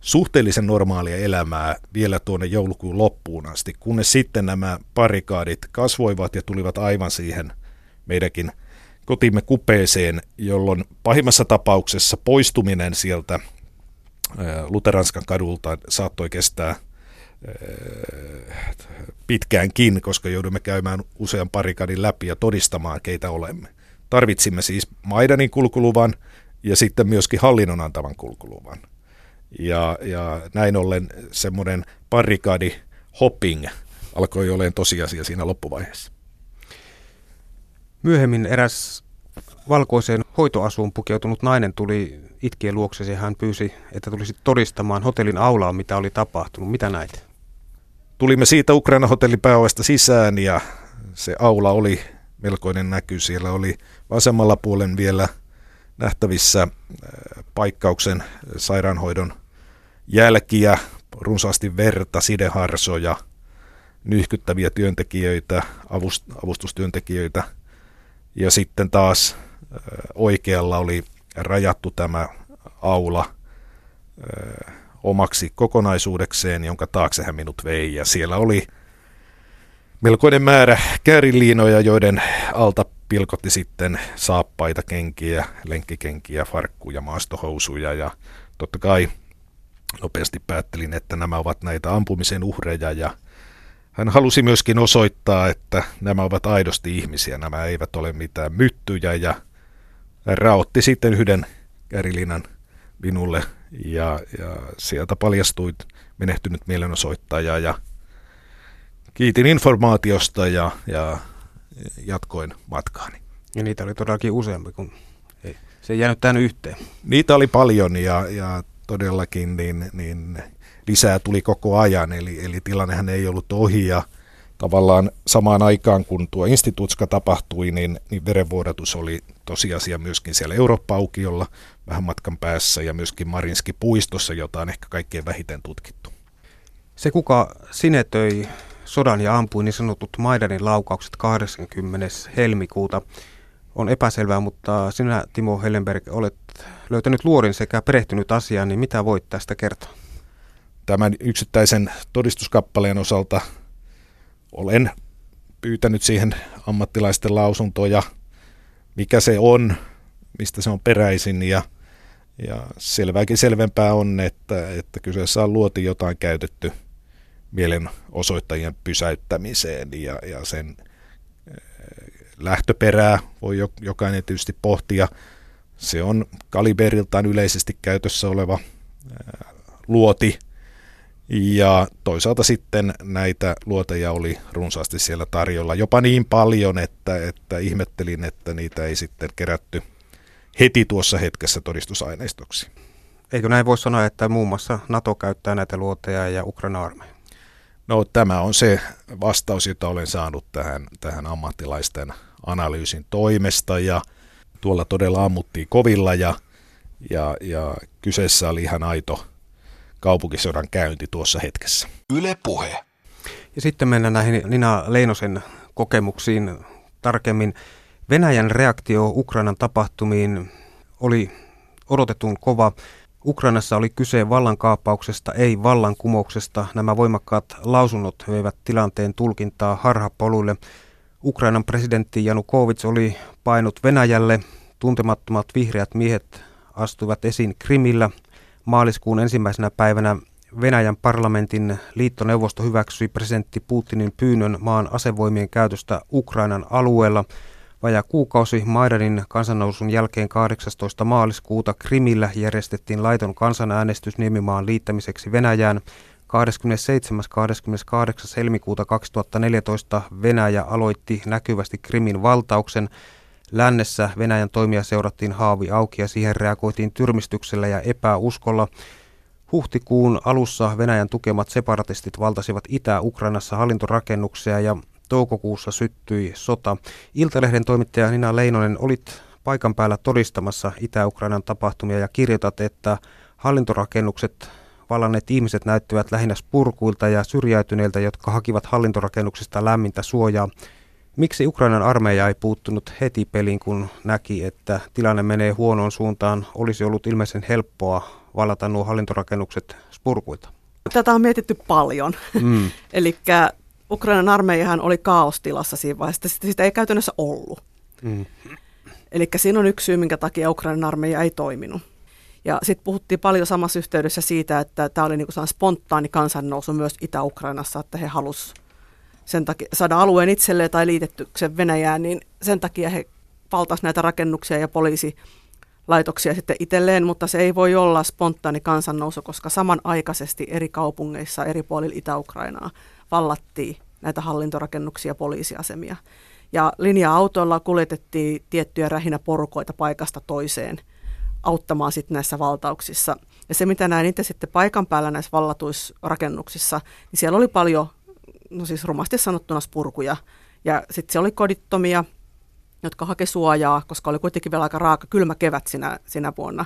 suhteellisen normaalia elämää vielä tuonne joulukuun loppuun asti, kunnes sitten nämä parikaadit kasvoivat ja tulivat aivan siihen meidänkin kotimme kupeeseen, jolloin pahimmassa tapauksessa poistuminen sieltä Luteranskan kadulta saattoi kestää pitkäänkin, koska joudumme käymään usean parikadin läpi ja todistamaan, keitä olemme. Tarvitsimme siis Maidanin kulkuluvan ja sitten myöskin hallinnon antavan kulkuluvan. Ja, ja näin ollen semmoinen parikadi hopping alkoi olemaan tosiasia siinä loppuvaiheessa. Myöhemmin eräs valkoiseen hoitoasuun pukeutunut nainen tuli itkien luoksesi ja hän pyysi, että tulisi todistamaan hotellin aulaa, mitä oli tapahtunut. Mitä näit? Tulimme siitä Ukraina hotellin pääovesta sisään ja se aula oli melkoinen näky. Siellä oli vasemmalla puolen vielä nähtävissä äh, paikkauksen sairaanhoidon jälkiä, runsaasti verta, sideharsoja, nyhkyttäviä työntekijöitä, avustustyöntekijöitä. Ja sitten taas oikealla oli rajattu tämä aula omaksi kokonaisuudekseen, jonka taakse hän minut vei. Ja siellä oli melkoinen määrä kääriliinoja, joiden alta pilkotti sitten saappaita, kenkiä, lenkkikenkiä, farkkuja, maastohousuja ja totta kai nopeasti päättelin, että nämä ovat näitä ampumisen uhreja ja hän halusi myöskin osoittaa, että nämä ovat aidosti ihmisiä, nämä eivät ole mitään myttyjä ja raotti sitten yhden kärilinan minulle ja, ja sieltä paljastui menehtynyt mielenosoittaja ja kiitin informaatiosta ja, ja jatkoin matkaani. Ja niitä oli todellakin useampi, kun ei, se ei jäänyt tänne yhteen. Niitä oli paljon ja, ja todellakin niin, niin lisää tuli koko ajan, eli, eli tilannehan ei ollut ohi ja tavallaan samaan aikaan kun tuo instituutska tapahtui, niin, niin verenvuodatus oli tosiasia myöskin siellä Eurooppa-aukiolla vähän matkan päässä ja myöskin Marinski puistossa, jota on ehkä kaikkein vähiten tutkittu. Se, kuka sinetöi sodan ja ampui niin sanotut Maidanin laukaukset 80. helmikuuta, on epäselvää, mutta sinä Timo Hellenberg olet löytänyt luorin sekä perehtynyt asiaan, niin mitä voit tästä kertoa? Tämän yksittäisen todistuskappaleen osalta olen pyytänyt siihen ammattilaisten lausuntoja, mikä se on, mistä se on peräisin ja, ja selvääkin selvempää on, että, että kyseessä on luoti jotain käytetty mielenosoittajien pysäyttämiseen ja, ja sen lähtöperää voi jokainen tietysti pohtia. Se on kaliberiltaan yleisesti käytössä oleva luoti, ja toisaalta sitten näitä luoteja oli runsaasti siellä tarjolla, jopa niin paljon, että, että ihmettelin, että niitä ei sitten kerätty heti tuossa hetkessä todistusaineistoksi. Eikö näin voi sanoa, että muun muassa NATO käyttää näitä luoteja ja Ukraina armeija? No tämä on se vastaus, jota olen saanut tähän, tähän ammattilaisten analyysin toimesta ja tuolla todella ammuttiin kovilla ja, ja, ja kyseessä oli ihan aito kaupunkisodan käynti tuossa hetkessä. Yle puhe. Ja sitten mennään näihin Nina Leinosen kokemuksiin tarkemmin. Venäjän reaktio Ukrainan tapahtumiin oli odotetun kova. Ukrainassa oli kyse vallankaappauksesta, ei vallankumouksesta. Nämä voimakkaat lausunnot veivät tilanteen tulkintaa harhapoluille. Ukrainan presidentti Janukovic oli painut Venäjälle. Tuntemattomat vihreät miehet astuivat esiin Krimillä. Maaliskuun ensimmäisenä päivänä Venäjän parlamentin liittoneuvosto hyväksyi presidentti Putinin pyynnön maan asevoimien käytöstä Ukrainan alueella. Vajaa kuukausi Maidanin kansannousun jälkeen 18. maaliskuuta Krimillä järjestettiin laiton kansanäänestys Niemimaan liittämiseksi Venäjään. 27.–28. helmikuuta 2014 Venäjä aloitti näkyvästi Krimin valtauksen. Lännessä Venäjän toimia seurattiin haavi auki ja siihen reagoitiin tyrmistyksellä ja epäuskolla. Huhtikuun alussa Venäjän tukemat separatistit valtasivat Itä-Ukrainassa hallintorakennuksia ja toukokuussa syttyi sota. Iltalehden toimittaja Nina Leinonen olit paikan päällä todistamassa Itä-Ukrainan tapahtumia ja kirjoitat, että hallintorakennukset vallanneet ihmiset näyttivät lähinnä spurkuilta ja syrjäytyneiltä, jotka hakivat hallintorakennuksista lämmintä suojaa. Miksi Ukrainan armeija ei puuttunut heti peliin, kun näki, että tilanne menee huonoon suuntaan? Olisi ollut ilmeisen helppoa vallata nuo hallintorakennukset spurkuilta. Tätä on mietitty paljon. Mm. Eli Ukrainan armeijahan oli kaostilassa siinä vaiheessa, sitä, sitä ei käytännössä ollut. Mm. Eli siinä on yksi syy, minkä takia Ukrainan armeija ei toiminut. Ja sitten puhuttiin paljon samassa yhteydessä siitä, että tämä oli niinku spontaani kansannousu myös Itä-Ukrainassa, että he halusivat sen takia saada alueen itselleen tai liitettyksen Venäjään, niin sen takia he valtasivat näitä rakennuksia ja poliisilaitoksia sitten itselleen, mutta se ei voi olla spontaani kansannousu, koska samanaikaisesti eri kaupungeissa eri puolilla Itä-Ukrainaa vallattiin näitä hallintorakennuksia ja poliisiasemia. Ja linja-autoilla kuljetettiin tiettyjä rähinä porukoita paikasta toiseen auttamaan sitten näissä valtauksissa. Ja se, mitä näin itse sitten paikan päällä näissä vallatuisrakennuksissa, niin siellä oli paljon no siis rumasti sanottuna spurkuja. Ja sitten se oli kodittomia, jotka hake suojaa, koska oli kuitenkin vielä aika raaka kylmä kevät sinä, sinä vuonna.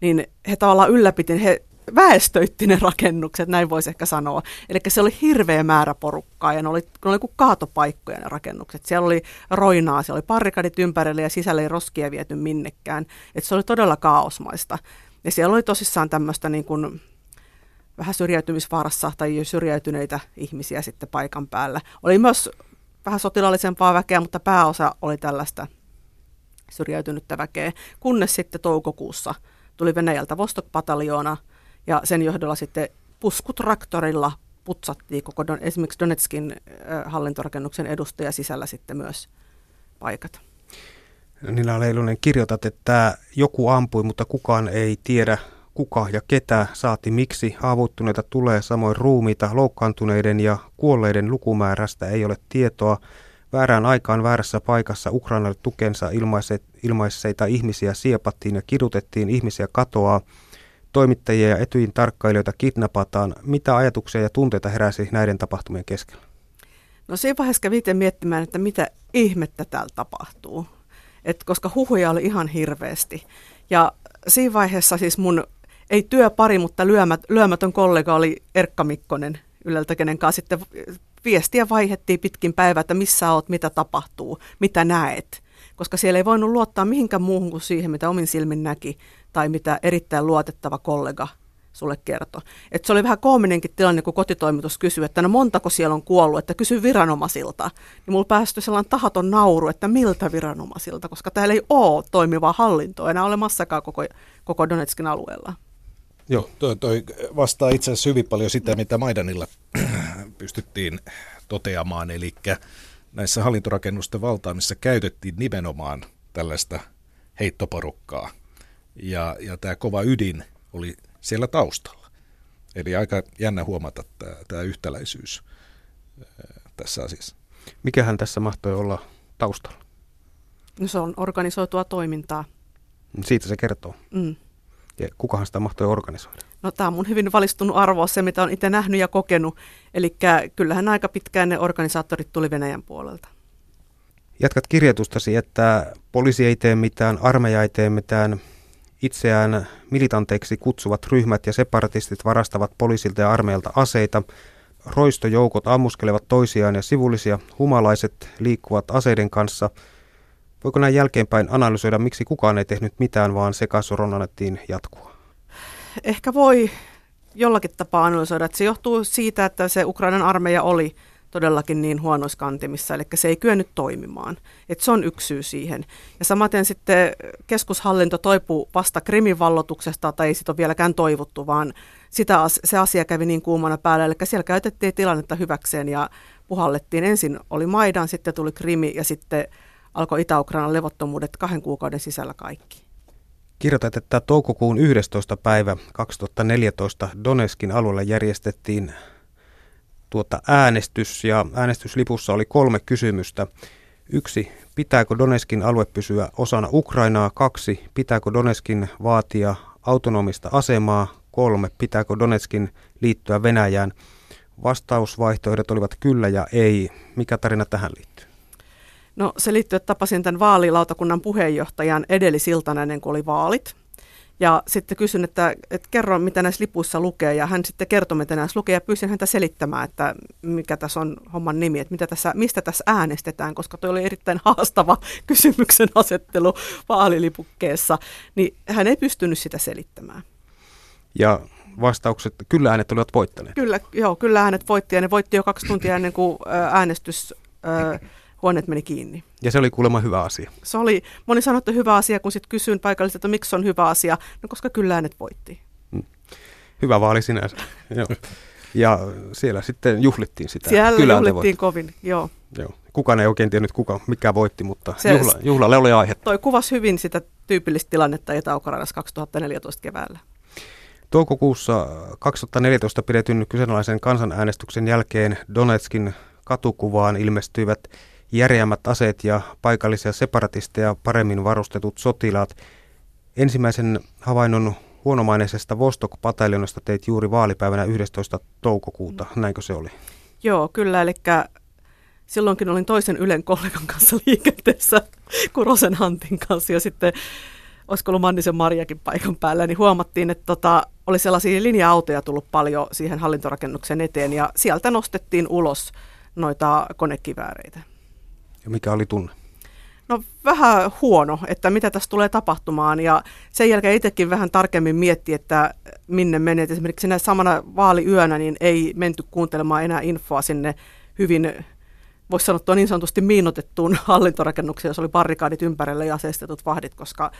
Niin he tavallaan ylläpiti, he väestöitti ne rakennukset, näin voisi ehkä sanoa. Eli se oli hirveä määrä porukkaa ja ne oli, ne oli kuin kaatopaikkoja ne rakennukset. Siellä oli roinaa, siellä oli parikadit ympärillä ja sisällä ei roskia viety minnekään. Et se oli todella kaosmaista. Ja siellä oli tosissaan tämmöistä niin kuin vähän syrjäytymisvaarassa tai syrjäytyneitä ihmisiä sitten paikan päällä. Oli myös vähän sotilaallisempaa väkeä, mutta pääosa oli tällaista syrjäytynyttä väkeä, kunnes sitten toukokuussa tuli Venäjältä Vostok-pataljoona ja sen johdolla sitten puskutraktorilla putsattiin koko Don, esimerkiksi Donetskin hallintorakennuksen edustaja sisällä sitten myös paikat. Nina Leilunen, kirjoitat, että joku ampui, mutta kukaan ei tiedä kuka ja ketä saati miksi haavoittuneita tulee, samoin ruumiita, loukkaantuneiden ja kuolleiden lukumäärästä ei ole tietoa. Väärään aikaan väärässä paikassa Ukrainalle tukensa ilmaiset, ilmaisseita ihmisiä siepattiin ja kidutettiin, ihmisiä katoaa, toimittajia ja etyin tarkkailijoita kidnapataan. Mitä ajatuksia ja tunteita heräsi näiden tapahtumien keskellä? No siinä vaiheessa kävi itse miettimään, että mitä ihmettä täällä tapahtuu. Et koska huhuja oli ihan hirveästi. Ja siinä vaiheessa siis mun ei työpari, mutta lyömät, lyömätön kollega oli Erkka Mikkonen Yleltä, kenen kanssa sitten viestiä vaihettiin pitkin päivää, että missä oot, mitä tapahtuu, mitä näet. Koska siellä ei voinut luottaa mihinkään muuhun kuin siihen, mitä omin silmin näki, tai mitä erittäin luotettava kollega sulle kertoi. Et se oli vähän koominenkin tilanne, kun kotitoimitus kysyi, että no montako siellä on kuollut, että kysy viranomaisilta. Niin mulla päästyi sellainen tahaton nauru, että miltä viranomaisilta, koska täällä ei ole toimivaa hallintoa enää olemassakaan koko, koko Donetskin alueella. Joo, toi, toi vastaa itse asiassa hyvin paljon sitä, mitä Maidanilla pystyttiin toteamaan, eli näissä hallintorakennusten valtaamissa käytettiin nimenomaan tällaista heittoporukkaa, ja, ja tämä kova ydin oli siellä taustalla. Eli aika jännä huomata tämä, tämä yhtäläisyys tässä asiassa. Mikähän tässä mahtoi olla taustalla? No se on organisoitua toimintaa Siitä se kertoo. Mm. Ja kukahan sitä mahtoi organisoida? No tämä on mun hyvin valistunut arvo, se mitä on itse nähnyt ja kokenut. Eli kyllähän aika pitkään ne organisaattorit tuli Venäjän puolelta. Jatkat kirjoitustasi, että poliisi ei tee mitään, armeija ei tee mitään, itseään militanteiksi kutsuvat ryhmät ja separatistit varastavat poliisilta ja armeijalta aseita, roistojoukot ammuskelevat toisiaan ja sivullisia humalaiset liikkuvat aseiden kanssa. Voiko näin jälkeenpäin analysoida, miksi kukaan ei tehnyt mitään, vaan sekasoron annettiin jatkua? Ehkä voi jollakin tapaa analysoida, että se johtuu siitä, että se Ukrainan armeija oli – todellakin niin huonoissa kantimissa, eli se ei kyennyt toimimaan. Et se on yksi syy siihen. Ja samaten sitten keskushallinto toipuu vasta Krimin vallotuksesta, tai ei sitä ole vieläkään toivottu, vaan sitä, se asia kävi niin kuumana päällä, eli siellä käytettiin tilannetta hyväkseen ja puhallettiin. Ensin oli Maidan, sitten tuli Krimi ja sitten alkoi Itä-Ukrainan levottomuudet kahden kuukauden sisällä kaikki. Kirjoitat, että toukokuun 11. päivä 2014 Donetskin alueella järjestettiin tuota äänestys ja äänestyslipussa oli kolme kysymystä. Yksi, pitääkö Donetskin alue pysyä osana Ukrainaa? Kaksi, pitääkö Donetskin vaatia autonomista asemaa? Kolme, pitääkö Donetskin liittyä Venäjään? Vastausvaihtoehdot olivat kyllä ja ei. Mikä tarina tähän liittyy? No se liittyy, että tapasin tämän vaalilautakunnan puheenjohtajan edellisiltana ennen kuin oli vaalit. Ja sitten kysyn, että, että kerro, mitä näissä lipuissa lukee, ja hän sitten kertoi, mitä näissä lukee, ja pyysin häntä selittämään, että mikä tässä on homman nimi, että mitä tässä, mistä tässä äänestetään, koska tuo oli erittäin haastava kysymyksen asettelu vaalilipukkeessa, niin hän ei pystynyt sitä selittämään. Ja vastaukset, kyllä äänet olivat voittaneet. Kyllä, joo, kyllä äänet voitti, ja ne voitti jo kaksi tuntia ennen kuin äänestys huoneet meni kiinni. Ja se oli kuulemma hyvä asia. Se oli, moni sanoi, että hyvä asia, kun sitten kysyin paikalliselta, että miksi on hyvä asia, no koska kyllä äänet voitti. Mm. Hyvä vaali sinänsä. joo. Ja siellä sitten juhlittiin sitä. Siellä kyllä juhlittiin voitti. kovin, joo. joo. Kukaan ei oikein tiennyt, kuka, mikä voitti, mutta se, juhla, juhlalle oli aihe. Toi kuvasi hyvin sitä tyypillistä tilannetta etä 2014 keväällä. Toukokuussa 2014 pidetyn kyseenalaisen kansanäänestyksen jälkeen Donetskin katukuvaan ilmestyivät järeämmät aseet ja paikallisia separatisteja paremmin varustetut sotilaat. Ensimmäisen havainnon huonomaineisesta Vostok-pataljonasta teit juuri vaalipäivänä 11. toukokuuta, näinkö se oli? Joo, kyllä, eli silloinkin olin toisen Ylen kollegan kanssa liikenteessä, Kurosen Hantin kanssa, ja sitten olisiko ollut Mannisen Marjakin paikan päällä, niin huomattiin, että tota, oli sellaisia linja-autoja tullut paljon siihen hallintorakennuksen eteen, ja sieltä nostettiin ulos noita konekivääreitä. Ja mikä oli tunne? No vähän huono, että mitä tässä tulee tapahtumaan ja sen jälkeen itsekin vähän tarkemmin mietti, että minne menee. Esimerkiksi sinä samana vaaliyönä niin ei menty kuuntelemaan enää infoa sinne hyvin, voisi sanoa niin sanotusti miinotettuun hallintorakennukseen, jos oli barrikaadit ympärillä ja aseistetut vahdit, koska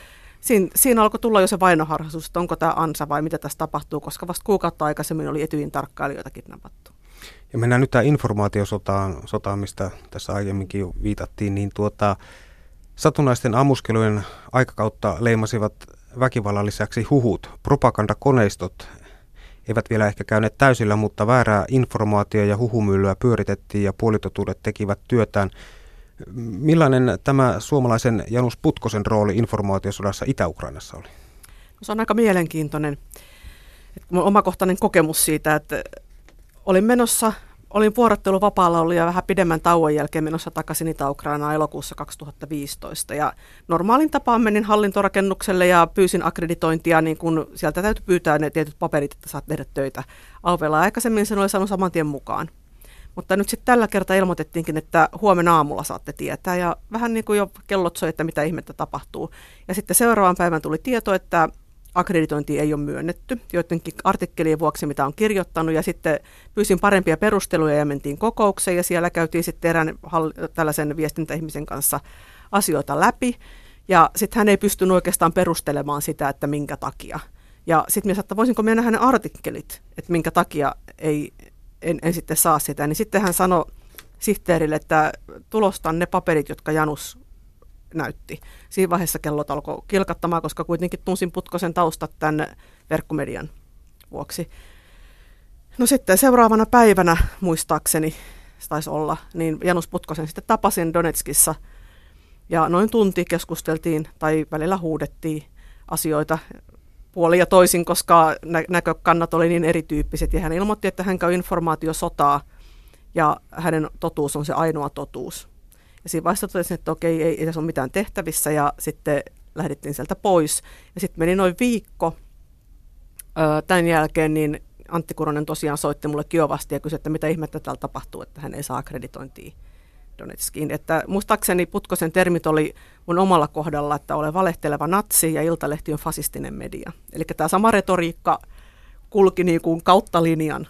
siinä, siinä alkoi tulla jo se vainoharhaisuus, että onko tämä ansa vai mitä tässä tapahtuu, koska vasta kuukautta aikaisemmin oli etyin tarkkailijoita kidnappattu. Ja mennään nyt tähän informaatiosotaan, sotaan, mistä tässä aiemminkin jo viitattiin, niin tuota, satunnaisten ammuskelujen aikakautta leimasivat väkivallan lisäksi huhut. Propagandakoneistot eivät vielä ehkä käyneet täysillä, mutta väärää informaatio- ja huhumyllyä pyöritettiin ja puolitotuudet tekivät työtään. Millainen tämä suomalaisen Janus Putkosen rooli informaatiosodassa Itä-Ukrainassa oli? Se on aika mielenkiintoinen. omakohtainen kokemus siitä, että olin menossa, olin vuorotteluvapaalla ollut ja vähän pidemmän tauon jälkeen menossa takaisin Itä-Ukrainaan elokuussa 2015. Ja normaalin tapaan menin hallintorakennukselle ja pyysin akkreditointia, niin kun sieltä täytyy pyytää ne tietyt paperit, että saat tehdä töitä Auvella. Aikaisemmin sen oli saanut saman tien mukaan. Mutta nyt sitten tällä kertaa ilmoitettiinkin, että huomenna aamulla saatte tietää. Ja vähän niin kuin jo kellot soi, että mitä ihmettä tapahtuu. Ja sitten seuraavan päivän tuli tieto, että akkreditointi ei ole myönnetty joidenkin artikkelien vuoksi, mitä on kirjoittanut, ja sitten pyysin parempia perusteluja ja mentiin kokoukseen, ja siellä käytiin sitten erään tällaisen viestintäihmisen kanssa asioita läpi, ja sitten hän ei pystynyt oikeastaan perustelemaan sitä, että minkä takia. Ja sitten minä että voisinko minä nähdä ne artikkelit, että minkä takia ei, en, en sitten saa sitä. Niin sitten hän sanoi sihteerille, että tulostan ne paperit, jotka Janus näytti. Siinä vaiheessa kellot alkoi kilkattamaan, koska kuitenkin tunsin Putkosen taustat tämän verkkomedian vuoksi. No sitten seuraavana päivänä, muistaakseni, se taisi olla, niin Janus Putkosen sitten tapasin Donetskissa ja noin tunti keskusteltiin tai välillä huudettiin. asioita puoli ja toisin, koska nä- näkökannat oli niin erityyppiset. Ja hän ilmoitti, että hän käy informaatiosotaa ja hänen totuus on se ainoa totuus. Ja siinä vaiheessa totesin, että okei, ei, ei tässä ole mitään tehtävissä ja sitten lähdettiin sieltä pois. Ja sitten meni noin viikko. Tämän jälkeen niin Antti Kuronen tosiaan soitti mulle kiovasti ja kysyi, että mitä ihmettä täällä tapahtuu, että hän ei saa akkreditointia Donetskiin. Että muistaakseni Putkosen termit oli mun omalla kohdalla, että olen valehteleva natsi ja Iltalehti on fasistinen media. Eli tämä sama retoriikka kulki niin kuin kautta linjan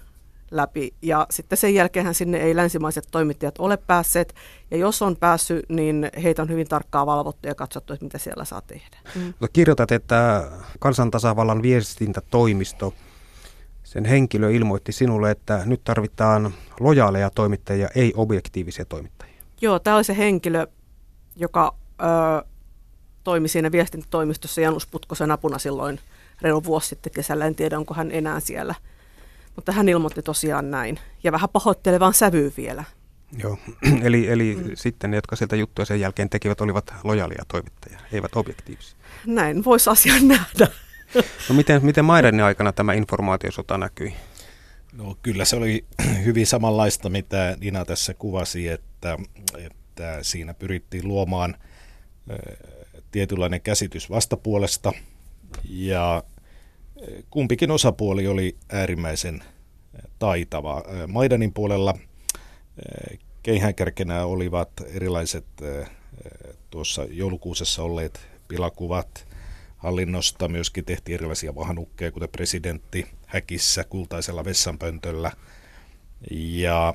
läpi. Ja sitten sen jälkeen sinne ei länsimaiset toimittajat ole päässeet. Ja jos on päässyt, niin heitä on hyvin tarkkaan valvottu ja katsottu, että mitä siellä saa tehdä. Mm. Kirjoitat, että kansantasavallan viestintätoimisto, sen henkilö ilmoitti sinulle, että nyt tarvitaan lojaaleja toimittajia, ei objektiivisia toimittajia. Joo, tämä oli se henkilö, joka ö, toimi siinä viestintätoimistossa Janus Putkosen apuna silloin reilu vuosi sitten kesällä. En tiedä, onko hän enää siellä. Mutta hän ilmoitti tosiaan näin. Ja vähän pahoittelevaan sävyyn vielä. Joo, eli, eli mm. sitten ne, jotka sieltä juttuja sen jälkeen tekivät, olivat lojalia toimittajia, eivät objektiivisia. Näin voisi asian nähdä. No miten, miten Maidanin aikana tämä informaatiosota näkyi? No kyllä se oli hyvin samanlaista, mitä Nina tässä kuvasi, että, että siinä pyrittiin luomaan tietynlainen käsitys vastapuolesta ja kumpikin osapuoli oli äärimmäisen taitava. Maidanin puolella keihäänkärkenä olivat erilaiset tuossa joulukuusessa olleet pilakuvat hallinnosta. Myöskin tehtiin erilaisia vahanukkeja, kuten presidentti häkissä kultaisella vessanpöntöllä. Ja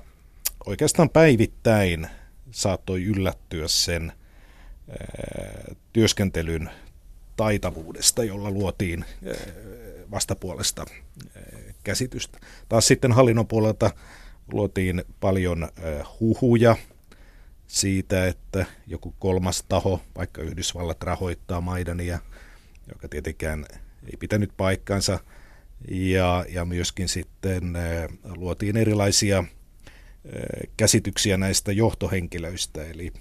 oikeastaan päivittäin saattoi yllättyä sen työskentelyn taitavuudesta, jolla luotiin vastapuolesta käsitystä. Taas sitten hallinnon puolelta luotiin paljon huhuja siitä, että joku kolmas taho, vaikka Yhdysvallat rahoittaa Maidania, joka tietenkään ei pitänyt paikkansa, ja, ja myöskin sitten luotiin erilaisia käsityksiä näistä johtohenkilöistä, eli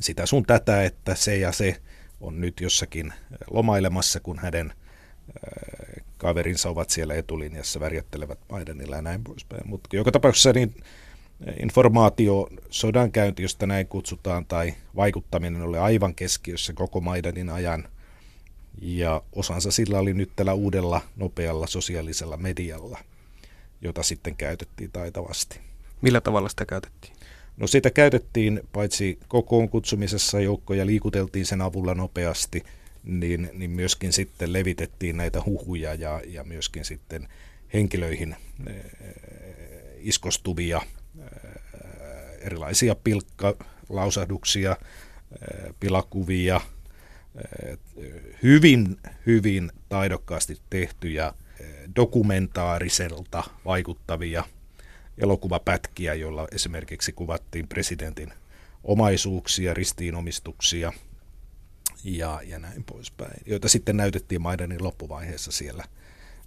sitä sun tätä, että se ja se on nyt jossakin lomailemassa, kun hänen kaverinsa ovat siellä etulinjassa, värjättelevät Maidanilla ja näin poispäin. Mutta joka tapauksessa niin informaatio, sodankäynti, josta näin kutsutaan, tai vaikuttaminen oli aivan keskiössä koko Maidanin ajan. Ja osansa sillä oli nyt tällä uudella nopealla sosiaalisella medialla, jota sitten käytettiin taitavasti. Millä tavalla sitä käytettiin? No sitä käytettiin paitsi kokoon kutsumisessa joukkoja liikuteltiin sen avulla nopeasti, niin, niin myöskin sitten levitettiin näitä huhuja ja, ja myöskin sitten henkilöihin äh, iskostuvia äh, erilaisia pilkkalausahduksia, pilakuvia, hyvin, hyvin taidokkaasti tehtyjä dokumentaariselta vaikuttavia – elokuvapätkiä, joilla esimerkiksi kuvattiin presidentin omaisuuksia, ristiinomistuksia ja, ja näin poispäin, joita sitten näytettiin Maidanin loppuvaiheessa siellä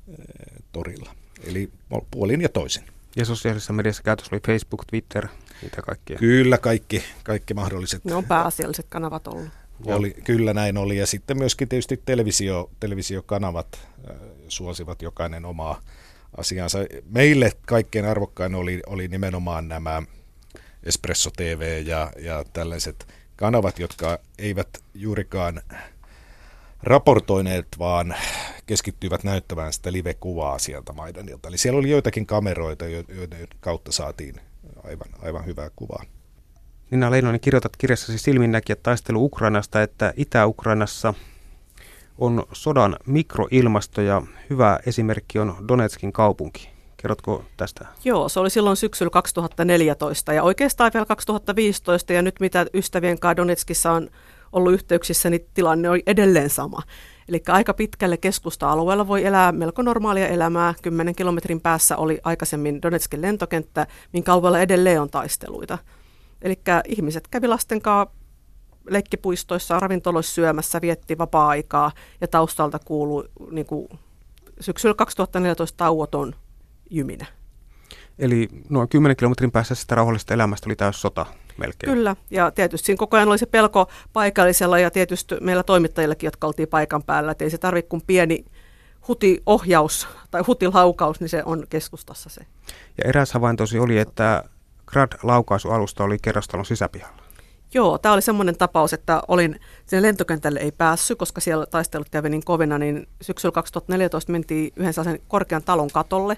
e, torilla. Eli puolin ja toisin. Ja sosiaalisessa mediassa käytössä oli Facebook, Twitter, mitä kaikkia? Kyllä, kaikki, kaikki mahdolliset. Ne on pääasialliset kanavat ollut. Oli, kyllä näin oli. Ja sitten myöskin tietysti televisio, televisiokanavat äh, suosivat jokainen omaa asiansa. Meille kaikkein arvokkain oli, oli nimenomaan nämä Espresso TV ja, ja tällaiset kanavat, jotka eivät juurikaan raportoineet, vaan keskittyivät näyttämään sitä live-kuvaa sieltä Maidanilta. Eli siellä oli joitakin kameroita, joiden kautta saatiin aivan, aivan hyvää kuvaa. Nina Leinonen, kirjoitat kirjassasi silminnäkijät taistelu Ukrainasta, että Itä-Ukrainassa – on sodan mikroilmasto ja hyvä esimerkki on Donetskin kaupunki. Kerrotko tästä? Joo, se oli silloin syksyllä 2014 ja oikeastaan vielä 2015 ja nyt mitä ystävien kanssa Donetskissa on ollut yhteyksissä, niin tilanne on edelleen sama. Eli aika pitkälle keskusta-alueella voi elää melko normaalia elämää. Kymmenen kilometrin päässä oli aikaisemmin Donetskin lentokenttä, minkä alueella edelleen on taisteluita. Eli ihmiset kävi lasten kanssa leikkipuistoissa, ravintoloissa syömässä, vietti vapaa-aikaa ja taustalta kuuluu niin kuin, syksyllä 2014 tauoton jyminä. Eli noin 10 kilometrin päässä sitä rauhallisesta elämästä oli täys sota melkein. Kyllä, ja tietysti siinä koko ajan oli se pelko paikallisella ja tietysti meillä toimittajillakin, jotka oltiin paikan päällä, että ei se tarvitse kuin pieni hutiohjaus tai hutilaukaus, niin se on keskustassa se. Ja eräs havaintosi oli, että Grad-laukaisualusta oli kerrostalon sisäpihalla. Joo, tämä oli semmoinen tapaus, että olin sinne lentokentälle ei päässyt, koska siellä taistelut kävi niin kovina, niin syksyllä 2014 mentiin yhden sellaisen korkean talon katolle,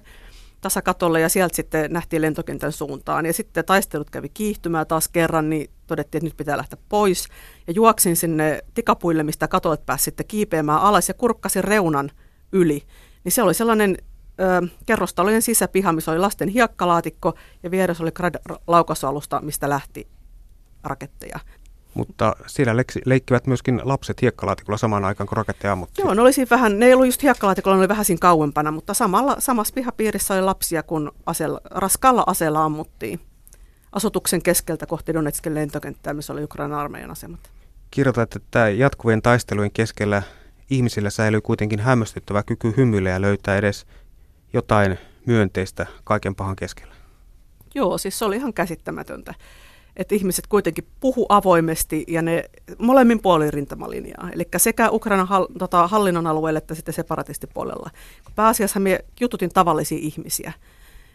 tasakatolle ja sieltä sitten nähtiin lentokentän suuntaan. Ja sitten taistelut kävi kiihtymään taas kerran, niin todettiin, että nyt pitää lähteä pois. Ja juoksin sinne tikapuille, mistä katolet pääsi sitten kiipeämään alas ja kurkkasin reunan yli. Niin se oli sellainen ö, kerrostalojen sisäpiha, missä oli lasten hiekkalaatikko ja vieressä oli laukasualusta, mistä lähti raketteja. Mutta siellä leikkivät myöskin lapset hiekkalaatikolla samaan aikaan, kun raketteja ammuttiin. Joo, ne oli vähän, ne ei ollut just hiekkalaatikolla, ne oli vähän siinä kauempana, mutta samalla, samassa pihapiirissä oli lapsia, kun aseella, raskalla aseella ammuttiin asutuksen keskeltä kohti Donetskin lentokenttää, missä oli Ukrainan armeijan asemat. Kirjoitat, että jatkuvien taistelujen keskellä ihmisillä säilyy kuitenkin hämmästyttävä kyky hymyillä ja löytää edes jotain myönteistä kaiken pahan keskellä. Joo, siis se oli ihan käsittämätöntä että ihmiset kuitenkin puhu avoimesti ja ne molemmin puolin rintamalinjaa. Eli sekä Ukrainan hall, tota, hallinnon alueelle että sitten separatistipuolella. Pääasiassa me jututin tavallisia ihmisiä.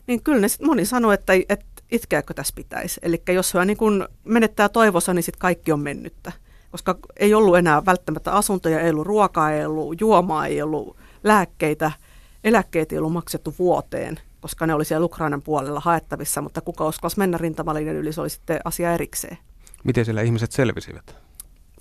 Niin kyllä ne sit moni sanoi, että, että itkeäkö tässä pitäisi. Eli jos hän niin kun menettää toivossa, niin sitten kaikki on mennyttä. Koska ei ollut enää välttämättä asuntoja, ei ollut ruokaa, ei ollut juomaa, ei ollut lääkkeitä, eläkkeet ei ollut maksettu vuoteen koska ne oli siellä Ukrainan puolella haettavissa, mutta kuka uskalsi mennä rintamalinjan yli, se oli sitten asia erikseen. Miten siellä ihmiset selvisivät?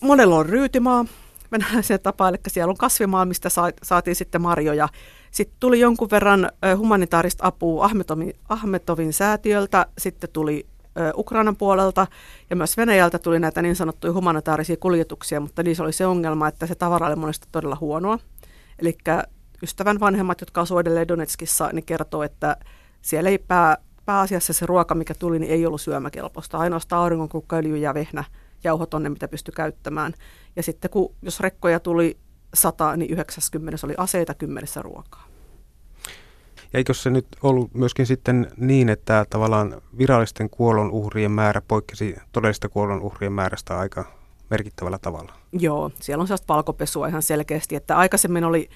Monella on ryytimaa, venäläiseen tapaan, eli siellä on kasvimaa, mistä saatiin sitten marjoja. Sitten tuli jonkun verran humanitaarista apua Ahmetovin, Ahmetovin säätiöltä, sitten tuli Ukrainan puolelta ja myös Venäjältä tuli näitä niin sanottuja humanitaarisia kuljetuksia, mutta niissä oli se ongelma, että se tavara oli monesti todella huonoa. Eli ystävän vanhemmat, jotka asuivat edelleen Donetskissa, niin kertoo, että siellä ei pää, pääasiassa se ruoka, mikä tuli, niin ei ollut syömäkelpoista. Ainoastaan auringonkukkailu ja vehnä jauhot on ne, mitä pystyi käyttämään. Ja sitten kun, jos rekkoja tuli 100, niin 90 oli aseita, kymmenessä ruokaa. Ja eikö se nyt ollut myöskin sitten niin, että tavallaan virallisten kuolonuhrien määrä poikkesi todellista kuolonuhrien määrästä aika merkittävällä tavalla? Joo, siellä on sellaista valkopesua ihan selkeästi, että aikaisemmin oli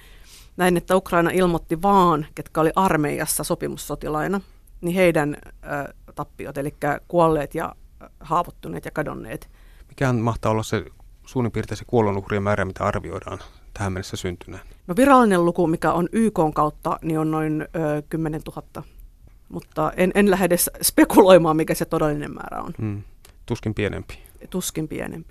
näin, että Ukraina ilmoitti vaan, ketkä oli armeijassa sopimussotilaina, niin heidän ö, tappiot, eli kuolleet ja haavoittuneet ja kadonneet. Mikä mahtaa olla se suunnin piirtein se kuolonuhrien määrä, mitä arvioidaan tähän mennessä syntyneen? No virallinen luku, mikä on YK kautta, niin on noin ö, 10 000. Mutta en, en lähde spekuloimaan, mikä se todellinen määrä on. Hmm. Tuskin pienempi. Tuskin pienempi.